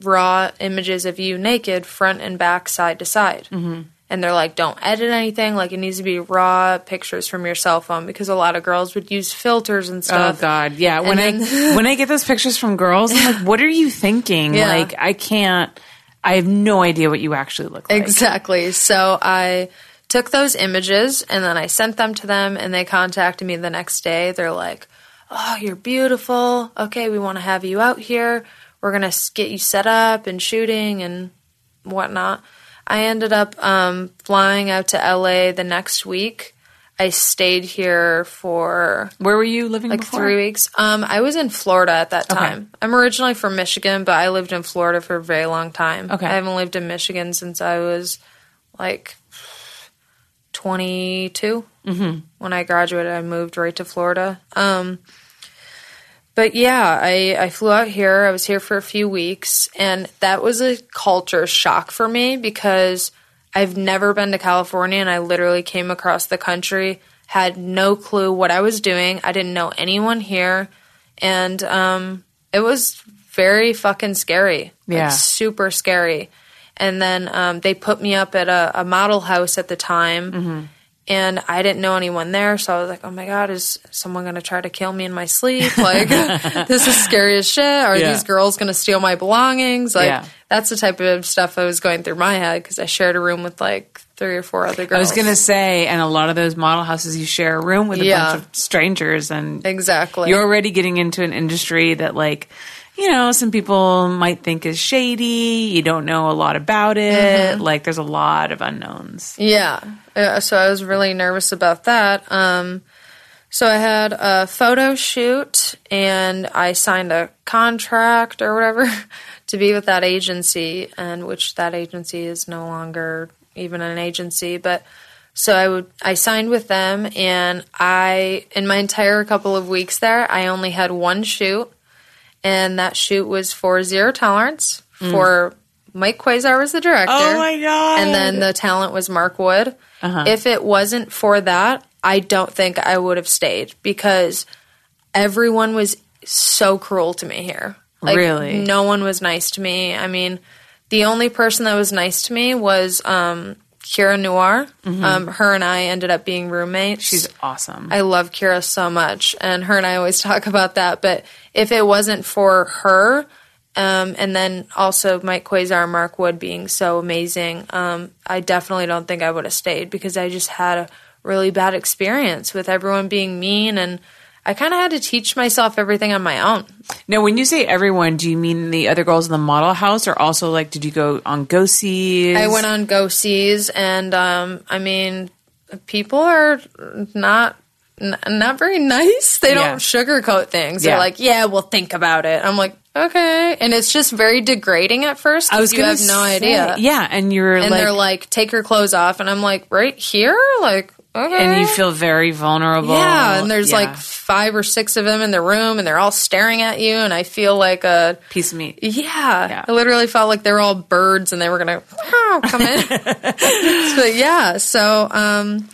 raw images of you naked, front and back, side to side. Mm-hmm. And they're like, don't edit anything. Like, it needs to be raw pictures from your cell phone because a lot of girls would use filters and oh, stuff. Oh. God, yeah. When I when I get those pictures from girls, I'm like, what are you thinking? Yeah. Like, I can't. I have no idea what you actually look like. Exactly. So I took those images and then I sent them to them and they contacted me the next day. They're like, "Oh, you're beautiful. Okay, we want to have you out here. We're going to get you set up and shooting and whatnot." I ended up um, flying out to LA the next week. I stayed here for Where were you living like before? three weeks. Um, I was in Florida at that Okay. time. I'm originally from Michigan, but I lived in Florida for a very long time. Okay. I haven't lived in Michigan since I was like 22. Mm-hmm. When I graduated, I moved right to Florida. Um, but yeah, I, I flew out here. I was here for a few weeks, and that was a culture shock for me because I've never been to California, and I literally came across the country, had no clue what I was doing. I didn't know anyone here, and um, it was very fucking scary. Yeah. Like, super scary. And then um, they put me up at a, a model house at the time. And I didn't know anyone there, so I was like, "Oh my god, is someone gonna try to kill me in my sleep? Like, this is scary as shit. Are Yeah. these girls gonna steal my belongings? Like, Yeah. that's the type of stuff I was going through my head because I shared a room with like three or four other girls. I was gonna say, and a lot of those model houses, you share a room with a Yeah. bunch of strangers, and exactly. you're already getting into an industry that, like, you know, some people might think is shady. You don't know a lot about it. Like, there's a lot of unknowns. Yeah. Uh, so I was really nervous about that. Um, so I had a photo shoot and I signed a contract or whatever to be with that agency, and which that agency is no longer even an agency. But so I would I signed with them, and I in my entire couple of weeks there, I only had one shoot, and that shoot was for Zero Tolerance for Mike Quasar was the director. Oh my God. And then the talent was Mark Wood. If it wasn't for that, I don't think I would have stayed because everyone was so cruel to me here. Like, Really? No one was nice to me. I mean, the only person that was nice to me was um, Kira Noir. Um, her and I ended up being roommates. She's awesome. I love Kira so much, and her and I always talk about that. But if it wasn't for her, um, and then also Mike Quasar Mark Wood being so amazing, um, I definitely don't think I would have stayed because I just had a really bad experience with everyone being mean, and I kind of had to teach myself everything on my own. now, when you say everyone, do you mean the other girls in the model house, or also like, did you go on go sees? I went on go sees, and um, I mean, people are not n- not very nice. They Yeah. don't sugarcoat things. Yeah. They're like, "Yeah, we'll think about it." I'm like, "Okay," and it's just very degrading at first. I was you have no say- idea. Yeah, and you're and like, they're like, "Take your clothes off," and I'm like, "Right here?" Like, okay. and you feel very vulnerable. yeah, and there's Yeah. like five or six of them in the room, and they're all staring at you, and I feel like a piece of meat. yeah, Yeah. I literally felt like they were all birds and they were gonna come in. but yeah, so um,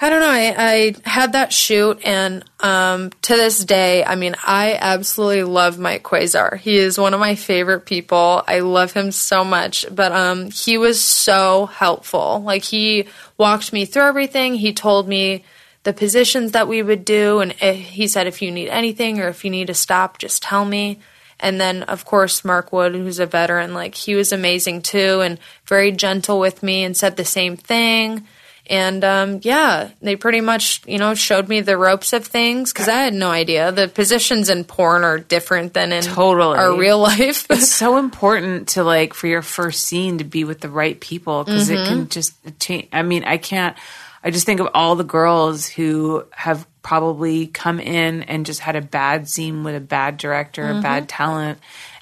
I don't know. I, I had that shoot, and um, to this day, I mean, I absolutely love Mike Quasar. He is one of my favorite people. I love him so much. But um, he was so helpful. Like he walked me through everything. He told me the positions that we would do, and eh, he said, if you need anything or if you need to stop, just tell me. And then, of course, Mark Wood, who's a veteran, like he was amazing too, and very gentle with me, and said the same thing. And um, yeah, they pretty much, you know, showed me the ropes of things because I had no idea. The positions in porn are different than in Totally. our real life. it's so important to like for your first scene to be with the right people because it Mm-hmm. can just change. I mean, I can't. I just think of all the girls who have probably come in and just had a bad scene with a bad director, a Mm-hmm. bad talent,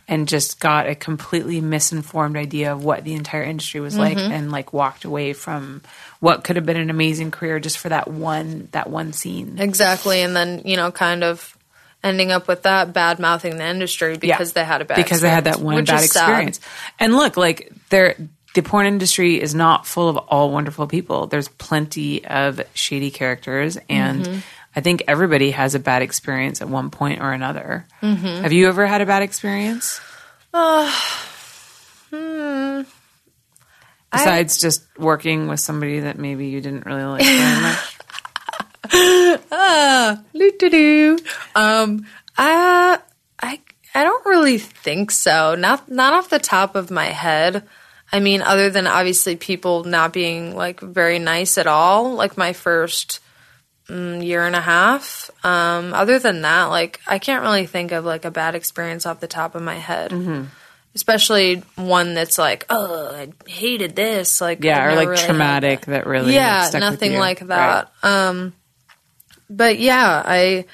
and just got a completely misinformed idea of what the entire industry was like, Mm-hmm. and like walked away from what could have been an amazing career just for that one that one scene. exactly. And then, you know, kind of ending up with that bad mouthing the industry because they had a bad because they had that experience, one bad is sad. experience. And look, like there, the porn industry is not full of all wonderful people. There's plenty of shady characters, and Mm-hmm. I think everybody has a bad experience at one point or another. Mm-hmm. Have you ever had a bad experience? hmm. Besides just working with somebody that maybe you didn't really like very much. Doo-doo-doo. Um, I, I, I don't really think so. Not, not off the top of my head. I mean, other than obviously people not being like very nice at all, like my first year and a half. Um, other than that, like I can't really think of like a bad experience off the top of my head. Mm-hmm. Especially one that's like, oh, I hated this. Like, Yeah, I've or like really traumatic that that really yeah, like, nothing like Right. that. Um, but yeah, I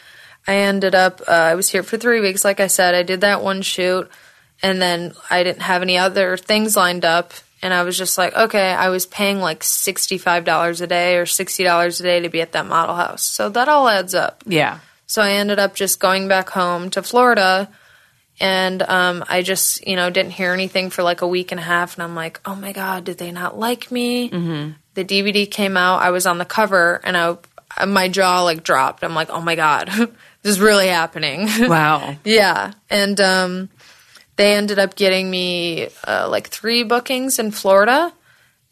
I ended up uh, I was here for three weeks. Like I said, I did that one shoot, and then I didn't have any other things lined up. And I was just like, okay, I was paying like sixty five dollars a day or sixty dollars a day to be at that model house, so that all adds up. Yeah. So I ended up just going back home to Florida. And um, I just, you know, didn't hear anything for like a week and a half. And I'm like, oh my God, did they not like me? Mm-hmm. The DVD came out. I was on the cover and I, my jaw like dropped. I'm like, oh my God, this is really happening. Wow. yeah. And um, they ended up getting me uh, like three bookings in Florida.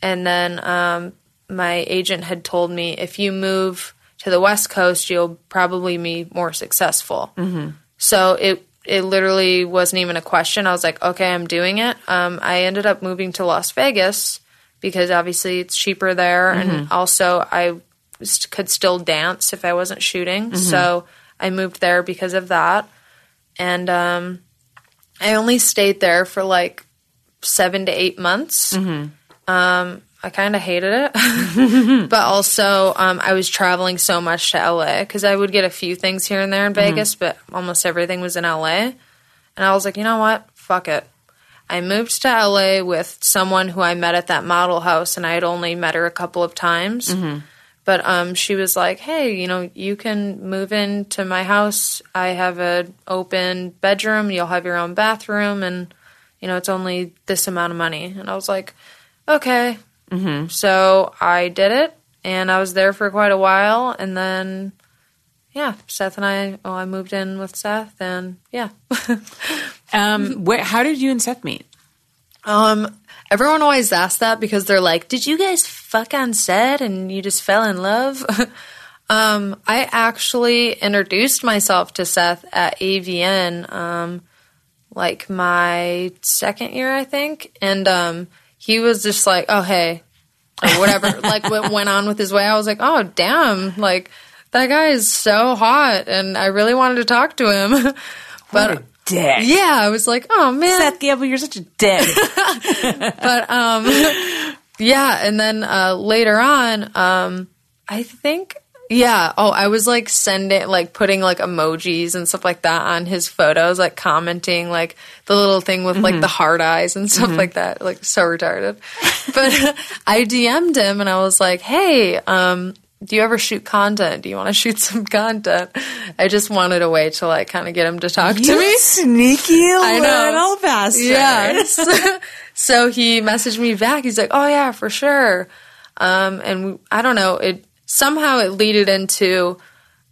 And then um, my agent had told me if you move to the West Coast, you'll probably be more successful. Mm-hmm. So it it literally wasn't even a question. I was like, okay, I'm doing it. Um, I ended up moving to Las Vegas because obviously it's cheaper there, and also I could still dance if I wasn't shooting. So I moved there because of that. And um, I only stayed there for like seven to eight months. Um, I kind of hated it, but also um, I was traveling so much to LA because I would get a few things here and there in Vegas, but almost everything was in LA. And I was like, you know what? Fuck it. I moved to LA with someone who I met at that model house, and I had only met her a couple of times. But um, she was like, "Hey, you know, you can move into my house. I have an open bedroom. You'll have your own bathroom, and you know, it's only this amount of money." And I was like, "Okay." Mm-hmm. So I did it, and I was there for quite a while, and then. Yeah, Seth and I. Oh, I moved in with Seth, and yeah. Um, where, how did you and Seth meet? Um, everyone always asks that because they're like, "Did you guys fuck on set and you just fell in love?" um, I actually introduced myself to Seth at AVN, um, like my second year, I think, and um, he was just like, "Oh, hey," or whatever. like what went on with his way. I was like, "Oh, damn!" Like that guy is so hot, and I really wanted to talk to him, but. Dick. Yeah, I was like, oh man, Seth Gamble, you're such a dick. but um yeah and then uh later on um i think yeah oh i was like sending like putting like emojis and stuff like that on his photos like commenting like the little thing with like the hard eyes and stuff like that like so retarded but i dm'd him and i was like hey um do you ever shoot content? Do you want to shoot some content? I just wanted a way to like kind of get him to talk to me. sneaky I know. little bastard. Yeah. so he messaged me back. He's like, "Oh yeah, for sure." Um, and we, I don't know. It somehow it leaded into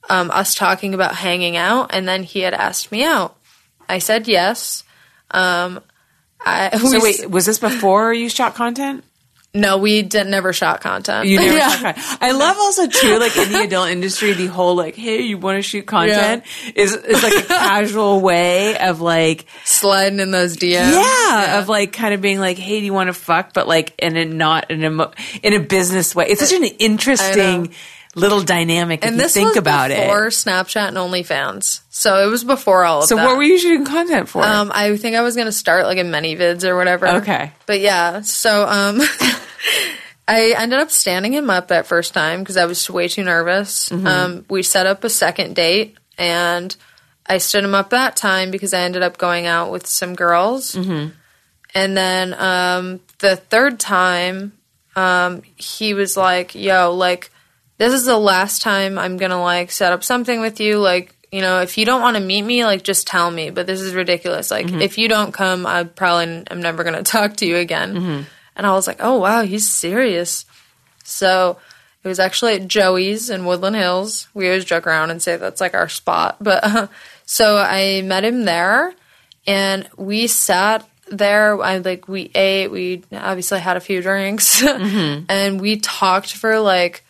um, us talking about hanging out, and then he had asked me out. I said yes. Um, I, So we- wait, was this before you shot content? No, we did never shot content. You never Yeah. shot content. I love also too, like in the adult industry, the whole like, hey, you want to shoot content is is like a casual way of like, sliding in those DMs. yeah, of like kind of being like, hey, do you want to fuck? But like in a not in a in a business way. It's such an interesting little dynamic if And you this think was about before it. Snapchat and OnlyFans, so it was before all of So that. what were you shooting content for? Um, I think I was gonna start like a ManyVids or whatever. Okay. But yeah, so um, I ended up standing him up that first time because I was way too nervous. Mm-hmm. Um, we set up a second date, and I stood him up that time because I ended up going out with some girls. Mm-hmm. And then um, the third time, um, he was like, "Yo, like." This is the last time I'm gonna like set up something with you. Like, you know, if you don't want to meet me, like, just tell me. But this is ridiculous. Like, if you don't come, I probably am never going to talk to you again. And I was like, oh, wow, he's serious. So it was actually at Joey's in Woodland Hills. We always joke around and say that's like our spot. But uh, so I met him there and we sat there. I like, we ate, we obviously had a few drinks and we talked for like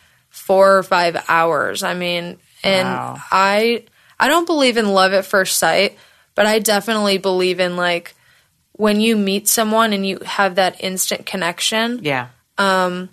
four or five hours. I mean, and Wow. I I don't believe in love at first sight, but I definitely believe in like when you meet someone and you have that instant connection. yeah. Um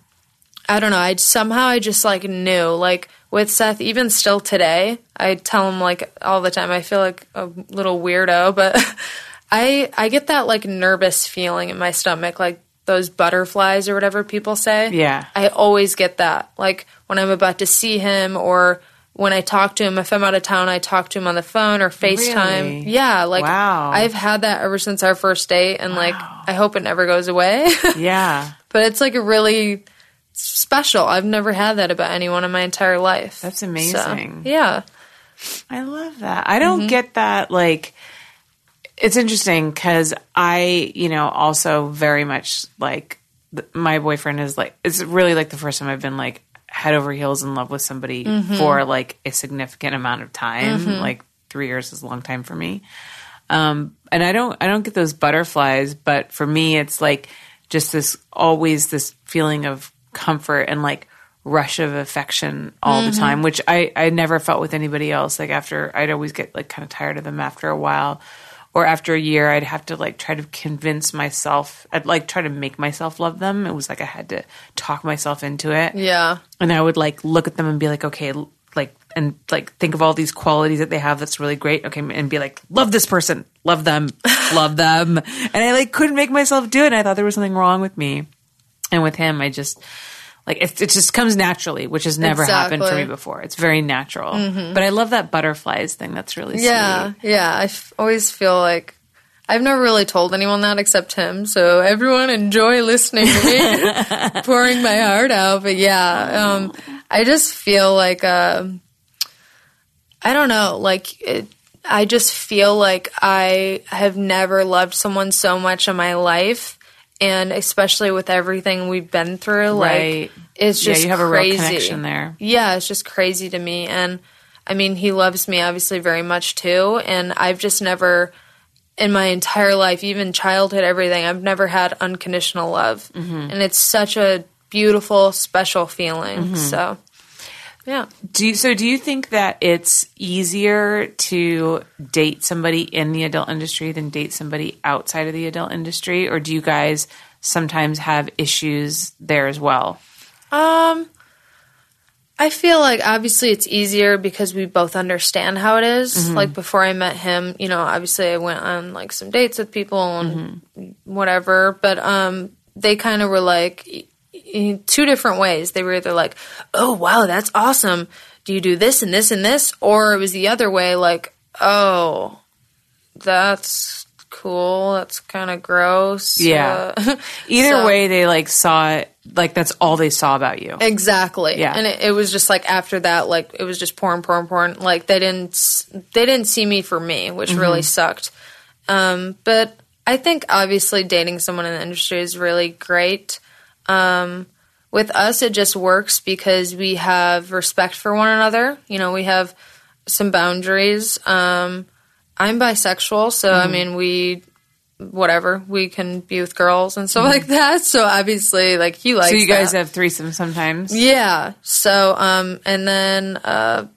I don't know. I somehow I just like knew like with Seth. Even still today, I tell him like all the time. I feel like a little weirdo, but I I get that like nervous feeling in my stomach, like those butterflies or whatever people say. Yeah. I always get that. Like when I'm about to see him or when I talk to him, if I'm out of town, I talk to him on the phone or FaceTime. Really? Yeah, like Wow. I've had that ever since our first date and like I hope it never goes away. Yeah. but it's like a really special. I've never had that about anyone in my entire life. That's So, amazing. yeah. I love that. I don't Mm-hmm. get that. Like, it's interesting because I, you know, also very much like th- my boyfriend is like, it's really like the first time I've been like head over heels in love with somebody Mm-hmm. for like a significant amount of time. Like, three years is a long time for me. Um, and I don't, I don't get those butterflies, but for me, it's like just this always this feeling of comfort and like rush of affection all the time, which I, I never felt with anybody else. Like after I'd always get like kind of tired of them after a while or after a year, I'd have to like try to convince myself, I'd like try to make myself love them. It was like I had to talk myself into it. Yeah. And I would like look at them and be like, okay, like and like think of all these qualities that they have that's really great. Okay, and be like, love this person, love them, love them, and I like couldn't make myself do it. And I thought there was something wrong with me, and with him, I just like it, it just comes naturally, which has never happened for me before. It's very natural. But I love that butterflies thing. That's really Yeah, sweet. yeah. I f- always feel like I've never really told anyone that except him. So everyone enjoy listening to me pouring my heart out. But yeah, um, I just feel like uh, I don't know. Like it, I just feel like I have never loved someone so much in my life. And especially with everything we've been through, like Right. it's Yeah, just you have a crazy. real connection there. Yeah, it's just crazy to me. And I mean, he loves me obviously very much too. And I've just never, in my entire life, even childhood, everything, I've never had unconditional love. Mm-hmm. And it's such a beautiful, special feeling. Mm-hmm. So, yeah. Do you, so? Do you think that it's easier to date somebody in the adult industry than date somebody outside of the adult industry, or do you guys sometimes have issues there as well? Um, I feel like obviously it's easier because we both understand how it is. Like before I met him, you know, obviously I went on like some dates with people and whatever, but um they kind of were like e- two different ways. They were either like, "Oh, wow, that's awesome. Do you do this and this and this?" Or it was the other way like, "Oh, that's cool. That's kind of gross." Yeah. Uh, Either So- way, they like saw it like that's all they saw about you. Exactly. Yeah. And it, it was just like after that, like it was just porn, porn, porn. Like they didn't, they didn't see me for me, which really sucked. Um, but I think obviously dating someone in the industry is really great. Um, with us, it just works because we have respect for one another. You know, we have some boundaries. Um, I'm bisexual, so I mean, we whatever we can be with girls and stuff like that. So obviously, like he likes. so you guys that. have threesomes sometimes. Yeah. So, um, and then, uh,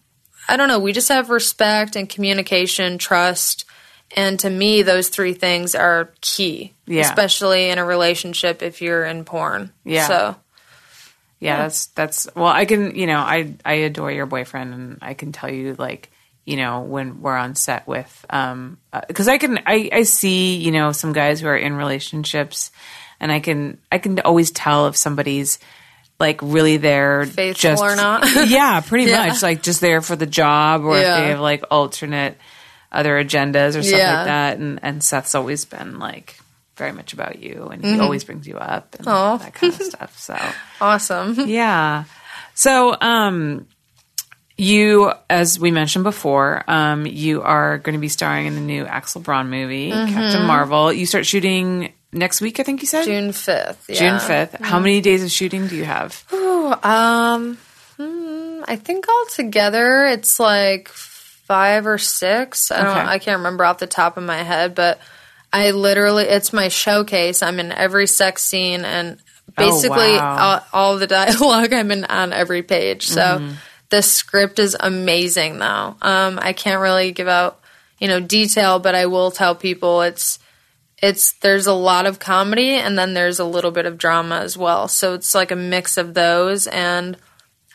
I don't know, we just have respect and communication, trust. And to me, those three things are key, Yeah. especially in a relationship if you're in porn. Yeah. So, yeah, that's that's well i can you know i i adore your boyfriend and i can tell you like you know when we're on set with um because i can i i see you know some guys who are in relationships and i can i can always tell if somebody's like really there Faithful just or not. yeah pretty Yeah. much like just there for the job or if they have like alternate other agendas or stuff Yeah. like that and and seth's always been like very much about you and Mm-hmm. he always brings you up and Aw. that kind of stuff so awesome. yeah. So, um, you, as we mentioned before, um, you are going to be starring in the new Axel Braun movie, Captain Marvel. You start shooting next week, I think you said? June 5th. June Yeah. 5th. How many days of shooting do you have? Um, hmm, I think altogether it's like five or six. I don't. Okay. I can't remember off the top of my head, but I literally it's my showcase. I'm in every sex scene and basically Oh, wow. all, all the dialogue. I'm in on every page. So Mm-hmm. the script is amazing, though. Um, I can't really give out you know detail, but I will tell people it's it's there's a lot of comedy and then there's a little bit of drama as well. So it's like a mix of those and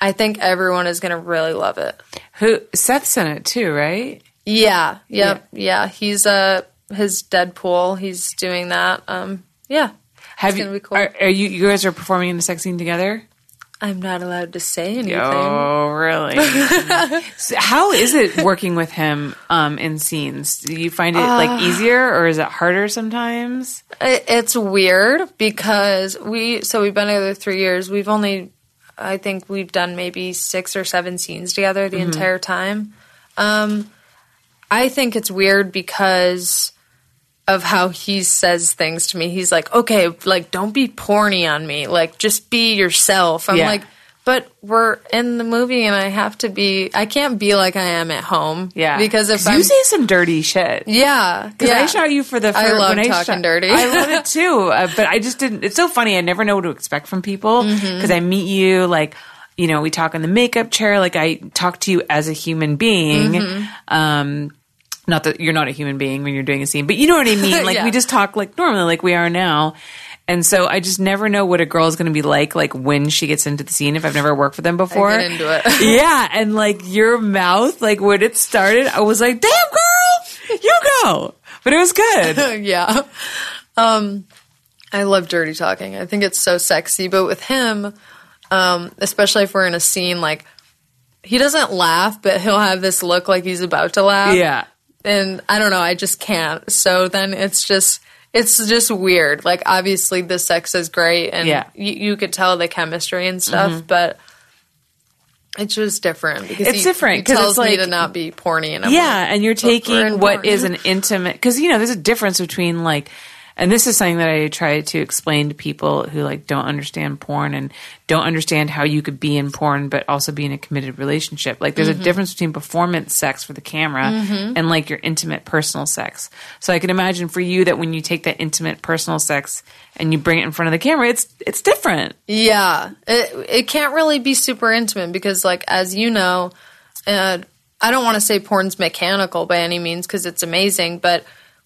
I think everyone is going to really love it. Who, Seth's in it too, right? Yeah. Yep. Yeah. He's uh his Deadpool. He's doing that. Um yeah. Have It's you, cool. are, are you, you guys are performing in the sex scene together? I'm not allowed to say anything. Oh, really? So how is it working with him um, in scenes? Do you find it like easier or is it harder sometimes? It, it's weird because we so we've been together three years. We've only, I think we've done maybe six or seven scenes together the entire time. Um, I think it's weird because of how he says things to me. He's like, "Okay, like don't be porny on me. Like just be yourself." I'm Yeah. like, "But we're in the movie, and I have to be. I can't be like I am at home. Yeah, because if you I'm, say some dirty shit. yeah, Because yeah. I shot you for the. I love when I talking shot- dirty. I love it too, uh, but I just didn't. It's so funny. I never know what to expect from people because Mm-hmm. I meet you like. You know, we talk in the makeup chair. Like I talk to you as a human being. Mm-hmm. Um, not that you're not a human being when you're doing a scene, but you know what I mean. Like Yeah. we just talk like normally, like we are now. And so I just never know what a girl is going to be like, like when she gets into the scene. If I've never worked with them before, get into it. yeah, and like your mouth, like when it started, I was like, "Damn, girl, you go!" But it was good. yeah. Um, I love dirty talking. I think it's so sexy. But with him, um, especially if we're in a scene, like he doesn't laugh, but he'll have this look like he's about to laugh. yeah, and I don't know, I just can't. So then it's just it's just weird. Like obviously the sex is great and Yeah. you, you could tell the chemistry and stuff, mm-hmm. but it's just different because It's he, different, because tells it's me like- to not be porny, and I'm yeah, like, and you're "But we're in taking what porn." is an intimate because you know there's a difference between like, and this is something that I try to explain to people who like don't understand porn and don't understand how you could be in porn but also be in a committed relationship. Like, there's Mm-hmm. a difference between performance sex for the camera and like your intimate personal sex. So I can imagine for you that when you take that intimate personal sex and you bring it in front of the camera, it's it's different. Yeah, it it can't really be super intimate because, like, as you know, uh, I don't want to say porn's mechanical by any means because it's amazing, but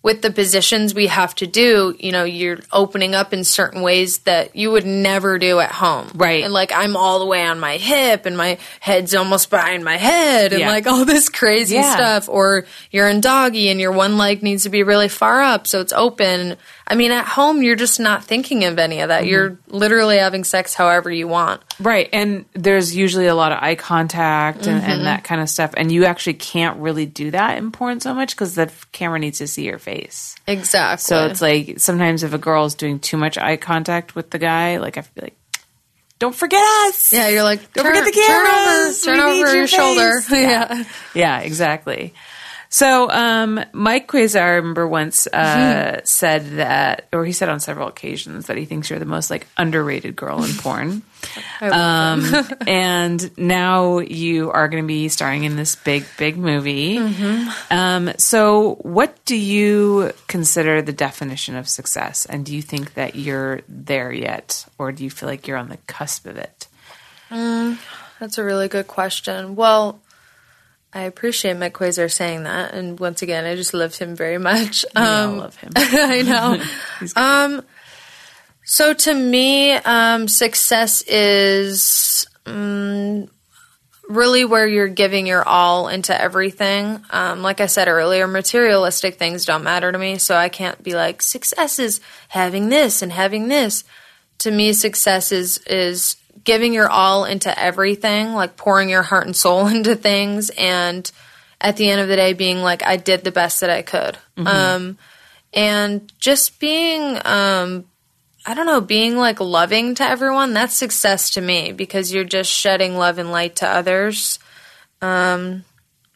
with the positions we have to do, you know, you're opening up in certain ways that you would never do at home. Right. And like I'm all the way on my hip and my head's almost behind my head and Yeah. like all this crazy Yeah. stuff. Or you're in doggy and your one leg needs to be really far up so it's open. I mean, at home, you're just not thinking of any of that. Mm-hmm. You're literally having sex however you want. Right. And there's usually a lot of eye contact and, Mm-hmm. and that kind of stuff. And you actually can't really do that in porn so much because the camera needs to see your face. Exactly. So it's like sometimes if a girl's doing too much eye contact with the guy, like I feel like, don't forget us. yeah, you're like, Don't forget the turn over, cameras. turn We over your, your shoulder. yeah. Yeah, exactly. So, um, Mike Quasar, I remember once uh, Mm-hmm. said that, or he said on several occasions that he thinks you're the most like underrated girl in porn. um, and now you are going to be starring in this big, big movie. Mm-hmm. Um, so, what do you consider the definition of success? And do you think that you're there yet, or do you feel like you're on the cusp of it? That's a really good question. Well, I appreciate Mike Quasar saying that, and once again, I just love him very much. Um, love him. I know. Um, so to me, um, success is um, really where you're giving your all into everything. Um, like I said earlier, materialistic things don't matter to me, so I can't be like success is having this and having this. To me, success is is giving your all into everything, like pouring your heart and soul into things, and at the end of the day, being like, I did the best that I could. Um, and just being um I don't know, being like loving to everyone, that's success to me because you're just shedding love and light to others. Um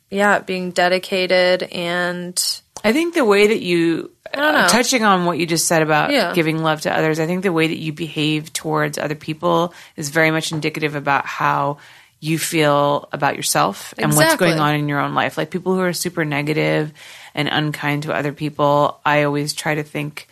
yeah, being dedicated and I think the way that you, touching on what you just said about Yeah. giving love to others, I think the way that you behave towards other people is very much indicative about how you feel about yourself and what's going on in your own life. Like people who are super negative and unkind to other people, I always try to think,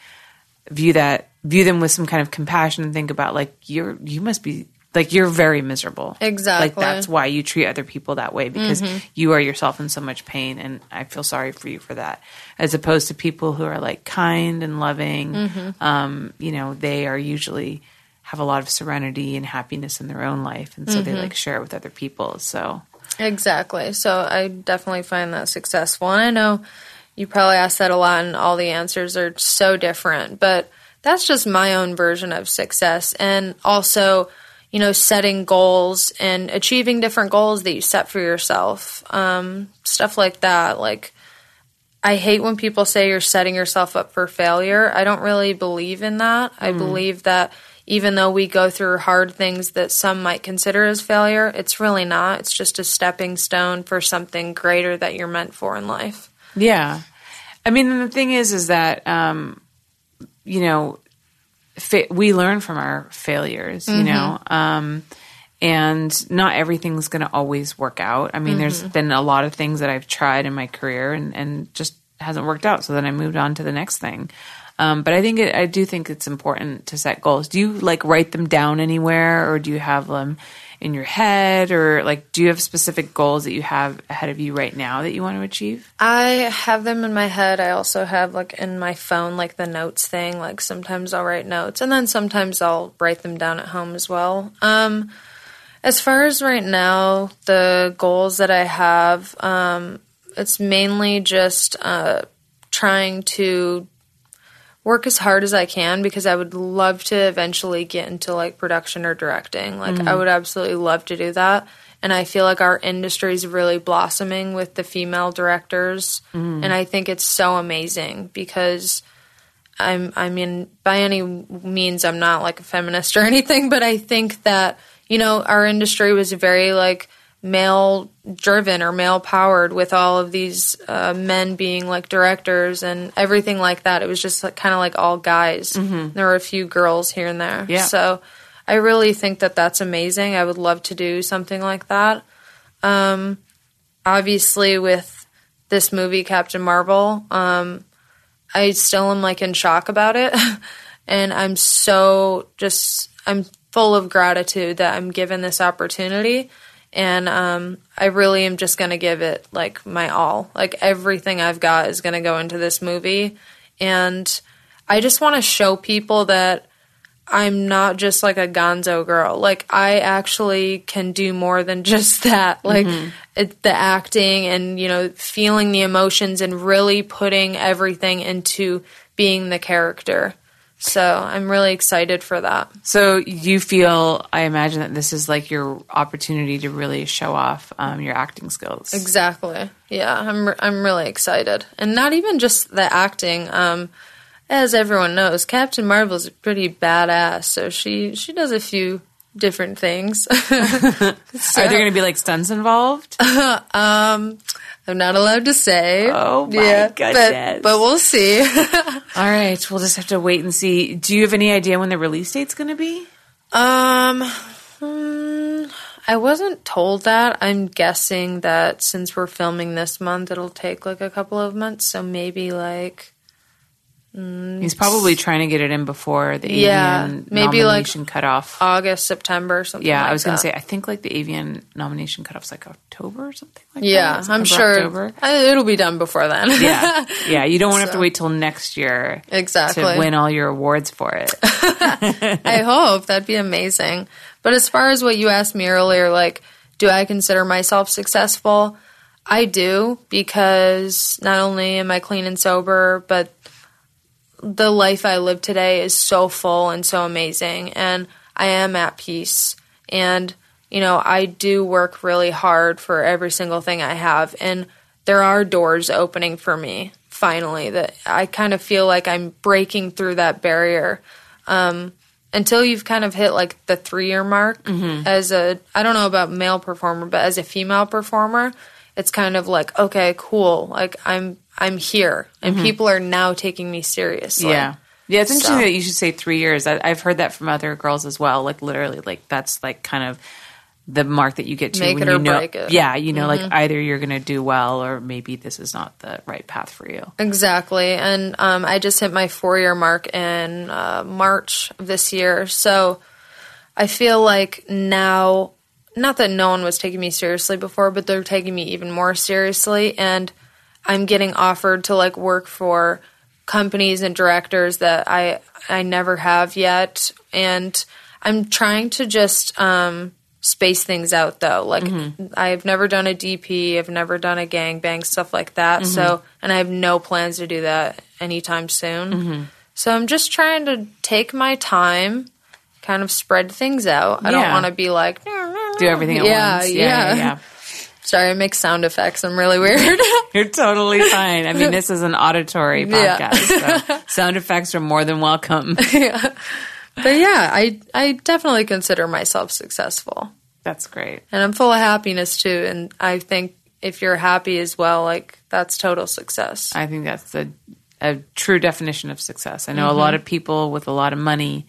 view that, view them with some kind of compassion and think about like, you're, you must be, like you're very miserable. Exactly. Like that's why you treat other people that way because mm-hmm. you are yourself in so much pain and I feel sorry for you for that. As opposed to people who are like kind and loving, mm-hmm. um, you know, they are usually have a lot of serenity and happiness in their own life and so they mm-hmm. like share it with other people. So Exactly. So I definitely find that successful. And I know you probably ask that a lot, and all the answers are so different, but that's just my own version of success. And also, you know, setting goals and achieving different goals that you set for yourself. Um, stuff like that. Like, I hate when people say you're setting yourself up for failure. I don't really believe in that. I believe that even though we go through hard things that some might consider as failure, it's really not. It's just a stepping stone for something greater that you're meant for in life. Yeah. I mean, the thing is, is that, um, you know, fa- we learn from our failures, you know, um, and not everything's going to always work out. I mean, there's been a lot of things that I've tried in my career and, and just hasn't worked out. So then I moved on to the next thing. Um, but I think it, I do think it's important to set goals. Do you like write them down anywhere or do you have them in your head, or like, do you have specific goals that you have ahead of you right now that you want to achieve? I have them in my head. I also have like in my phone, like the notes thing. Like sometimes I'll write notes, and then sometimes I'll write them down at home as well. Um, as far as right now, the goals that I have, um, it's mainly just uh, trying to work as hard as I can because I would love to eventually get into like production or directing. Like I mm. would absolutely love to do that. And I feel like our industry is really blossoming with the female directors. Mm. And I think it's so amazing because I'm I mean by any means I'm not like a feminist or anything, but I think that you know our industry was very like male driven or male powered with all of these uh, men being like directors and everything like that. It was just like, kind of like all guys. There were a few girls here and there. Yeah. So I really think that that's amazing. I would love to do something like that. Um, obviously, with this movie, Captain Marvel, um, I still am like in shock about it. and I'm so just, I'm full of gratitude that I'm given this opportunity. And um, I really am just going to give it like my all. Like everything I've got is going to go into this movie. And I just want to show people that I'm not just like a gonzo girl. Like I actually can do more than just that. Like it, the acting and you know feeling the emotions and really putting everything into being the character. So I'm really excited for that. So you feel, I imagine that this is like your opportunity to really show off um, your acting skills. Exactly. Yeah, I'm re- I'm really excited, and not even just the acting. Um, as everyone knows, Captain Marvel's pretty badass, so she she does a few different things. so, Are there going to be like stunts involved? Um, I'm not allowed to say. Oh my but, goodness. but we'll see. All right, we'll just have to wait and see. Do you have any idea when the release date's going to be? um, hmm, I wasn't told that. I'm guessing that since we're filming this month, it'll take like a couple of months, so maybe like He's probably trying to get it in before the Yeah, AVN maybe, like, nomination cutoff. August, September, something. yeah, like I was going to say, I think like the AVN nomination cutoff's like October or something like that. Yeah, I'm sure October. Uh, it'll be done before then. Yeah, yeah. You don't want to have to wait till next year exactly. to win all your awards for it. I hope that'd be amazing. But as far as what you asked me earlier, like, do I consider myself successful? I do because not only am I clean and sober, but the life I live today is so full and so amazing, and I am at peace. And you know, I do work really hard for every single thing I have, and there are doors opening for me finally. That I kind of feel like I'm breaking through that barrier um, until you've kind of hit like the three year mark mm-hmm. as a I don't know about male performer, but as a female performer, it's kind of like, okay, cool. Like I'm I'm here and people are now taking me seriously. yeah. Yeah, it's interesting So- that you should say three years. I, I've heard that from other girls as well. Like literally, like that's like kind of the mark that you get to Make when it or you know, break it. Mm-hmm. Yeah, you know, like either you're going to do well or maybe this is not the right path for you. Exactly. And um, I just hit my four year mark in uh, March of this year. So I feel like now, not that no one was taking me seriously before, but they're taking me even more seriously. And I'm getting offered to like work for companies and directors that I I never have yet. And I'm trying to just um, space things out though. Like mm-hmm. I've never done a DP, I've never done a gangbang, stuff like that. So, mm-hmm. and I have no plans to do that anytime soon. Mm-hmm. So I'm just trying to take my time, kind of spread things out. I don't want to be like Do everything at Yeah, once. yeah. yeah. Sorry, I make sound effects. I'm really weird. You're totally fine. I mean, this is an auditory Yeah. podcast, so sound effects are more than welcome. but yeah, I I definitely consider myself successful. That's great. And I'm full of happiness too. And I think if you're happy as well, like that's total success. I think that's the a true definition of success. I know Mm-hmm. a lot of people with a lot of money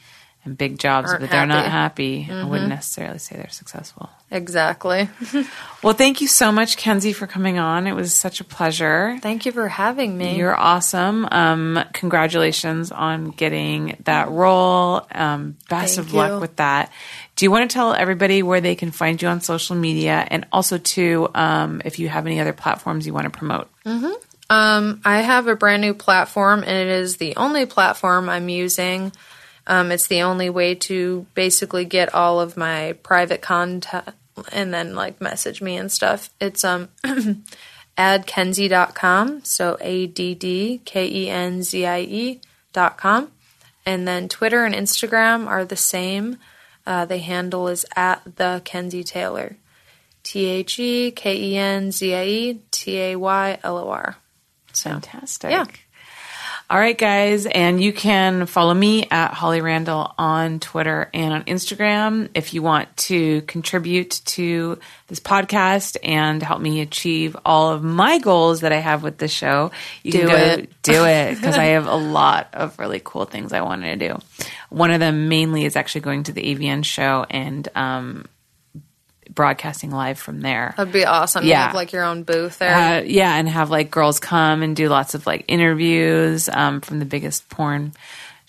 big jobs, but they're not happy. happy. I wouldn't necessarily say they're successful. Exactly. Well, thank you so much, Kenzie, for coming on. It was such a pleasure. Thank you for having me. You're awesome. Um, congratulations on getting that role. Um, best Thank of luck with that. Do you want to tell everybody where they can find you on social media, and also too, um, if you have any other platforms you want to promote? Um, I have a brand new platform, and it is the only platform I'm using. Um, it's the only way to basically get all of my private content and then like message me and stuff. It's um addkenzie.com, so A D D K E N Z I E dot com. And then Twitter and Instagram are the same. Uh, the handle is at the Kenzie Taylor. T H E K E N Z I E T A Y L O R. Fantastic. Yeah. All right, guys. And you can follow me at Holly Randall on Twitter and on Instagram if you want to contribute to this podcast and help me achieve all of my goals that I have with this show. You Do can go it. do it because I have a lot of really cool things I wanted to do. One of them mainly is actually going to the AVN show and um, broadcasting live from there. That'd be awesome. Yeah. have like your own booth there. Uh, yeah, and have like girls come and do lots of like interviews um, from the biggest porn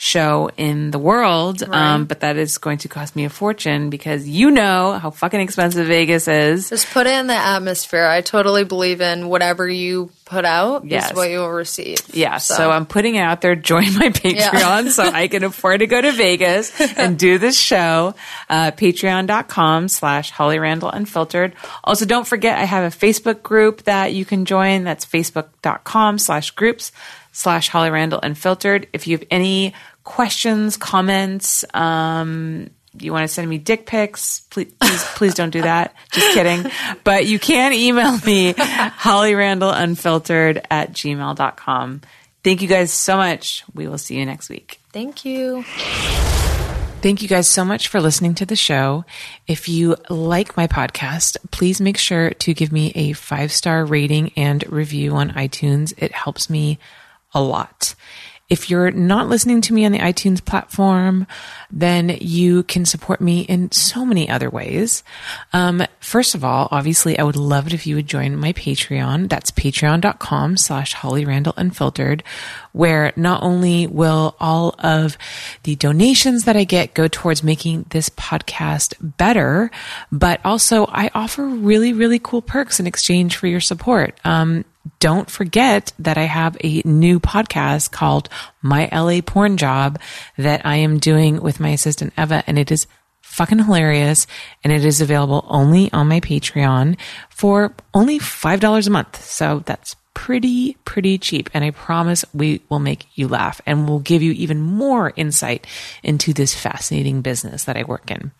show in the world. Um, but that is going to cost me a fortune because you know how fucking expensive Vegas is. Just put it in the atmosphere. I totally believe in whatever you put out Yes. is what you'll receive. Yeah, so. I'm putting it out there. Join my Patreon so I can afford to go to Vegas and do this show. Uh, Patreon.com slash Holly Randall Unfiltered. Also, don't forget I have a Facebook group that you can join. That's Facebook.com slash groups slash Holly Randall Unfiltered. If you have any questions, comments, um, you want to send me dick pics, please, please, please don't do that. Just kidding. But you can email me, hollyrandallunfiltered at gmail.com. Thank you guys so much. We will see you next week. Thank you. Thank you guys so much for listening to the show. If you like my podcast, please make sure to give me a five star rating and review on iTunes. It helps me a lot. If you're not listening to me on the iTunes platform, then you can support me in so many other ways. Um, first of all, obviously, I would love it if you would join my Patreon. That's patreon.com slash Holly Randall Unfiltered, where not only will all of the donations that I get go towards making this podcast better, but also I offer really, really cool perks in exchange for your support. Um, don't forget that I have a new podcast called My LA Porn Job that I am doing with my assistant Eva, and it is fucking hilarious. And it is available only on my Patreon for only $5 a month. So that's pretty, pretty cheap. And I promise we will make you laugh and we'll give you even more insight into this fascinating business that I work in.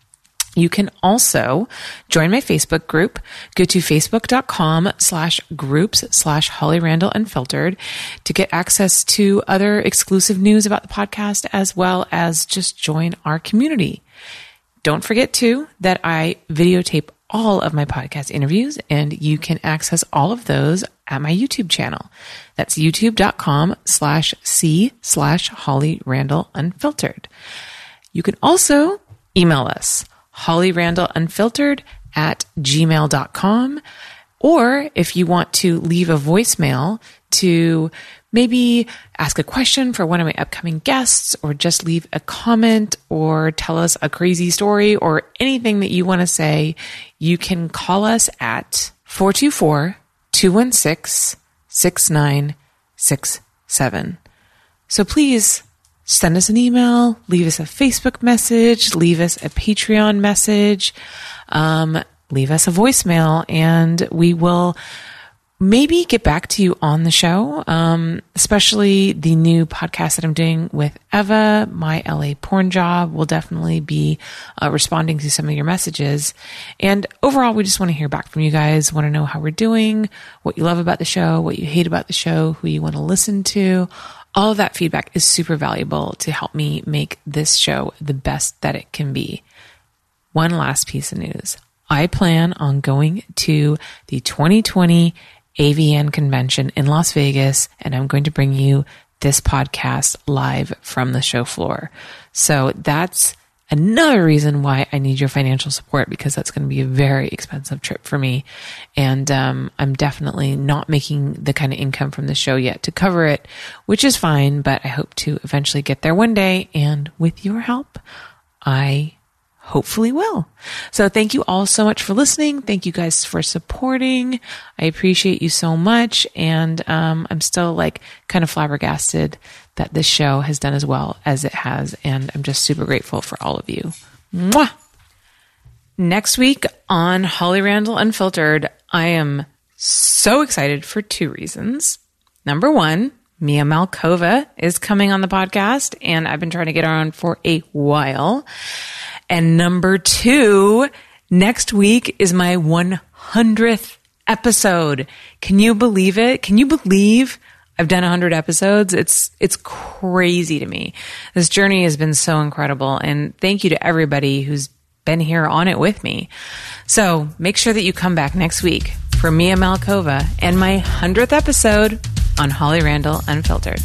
You can also join my Facebook group. Go to facebook.com slash groups slash Holly Randall Unfiltered to get access to other exclusive news about the podcast as well as just join our community. Don't forget too that I videotape all of my podcast interviews and you can access all of those at my YouTube channel. That's youtube.com slash C slash Holly Randall Unfiltered. You can also email us, Holly Randall Unfiltered at gmail.com. Or if you want to leave a voicemail to maybe ask a question for one of my upcoming guests, or just leave a comment or tell us a crazy story or anything that you want to say, you can call us at 424 216 6967. So please send us an email, leave us a Facebook message, leave us a Patreon message, um, leave us a voicemail, and we will maybe get back to you on the show, um, especially the new podcast that I'm doing with Eva, my LA porn job will definitely be uh, responding to some of your messages. And overall, we just want to hear back from you guys, want to know how we're doing, what you love about the show, what you hate about the show, who you want to listen to. All of that feedback is super valuable to help me make this show the best that it can be. One last piece of news. I plan on going to the 2020 AVN convention in Las Vegas, and I'm going to bring you this podcast live from the show floor. So that's another reason why I need your financial support because that's going to be a very expensive trip for me. And um, I'm definitely not making the kind of income from the show yet to cover it, which is fine, but I hope to eventually get there one day. And with your help, I hopefully will. So thank you all so much for listening. Thank you guys for supporting. I appreciate you so much. And um, I'm still like kind of flabbergasted that this show has done as well as it has. And I'm just super grateful for all of you. Mwah! Next week on Holly Randall Unfiltered, I am so excited for two reasons. Number one, Mia Malkova is coming on the podcast, and I've been trying to get her on for a while. And number two, next week is my 100th episode. Can you believe it? Can you believe I've done 100 episodes? It's, it's crazy to me. This journey has been so incredible. And thank you to everybody who's been here on it with me. So make sure that you come back next week for Mia Malkova and my 100th episode on Holly Randall Unfiltered.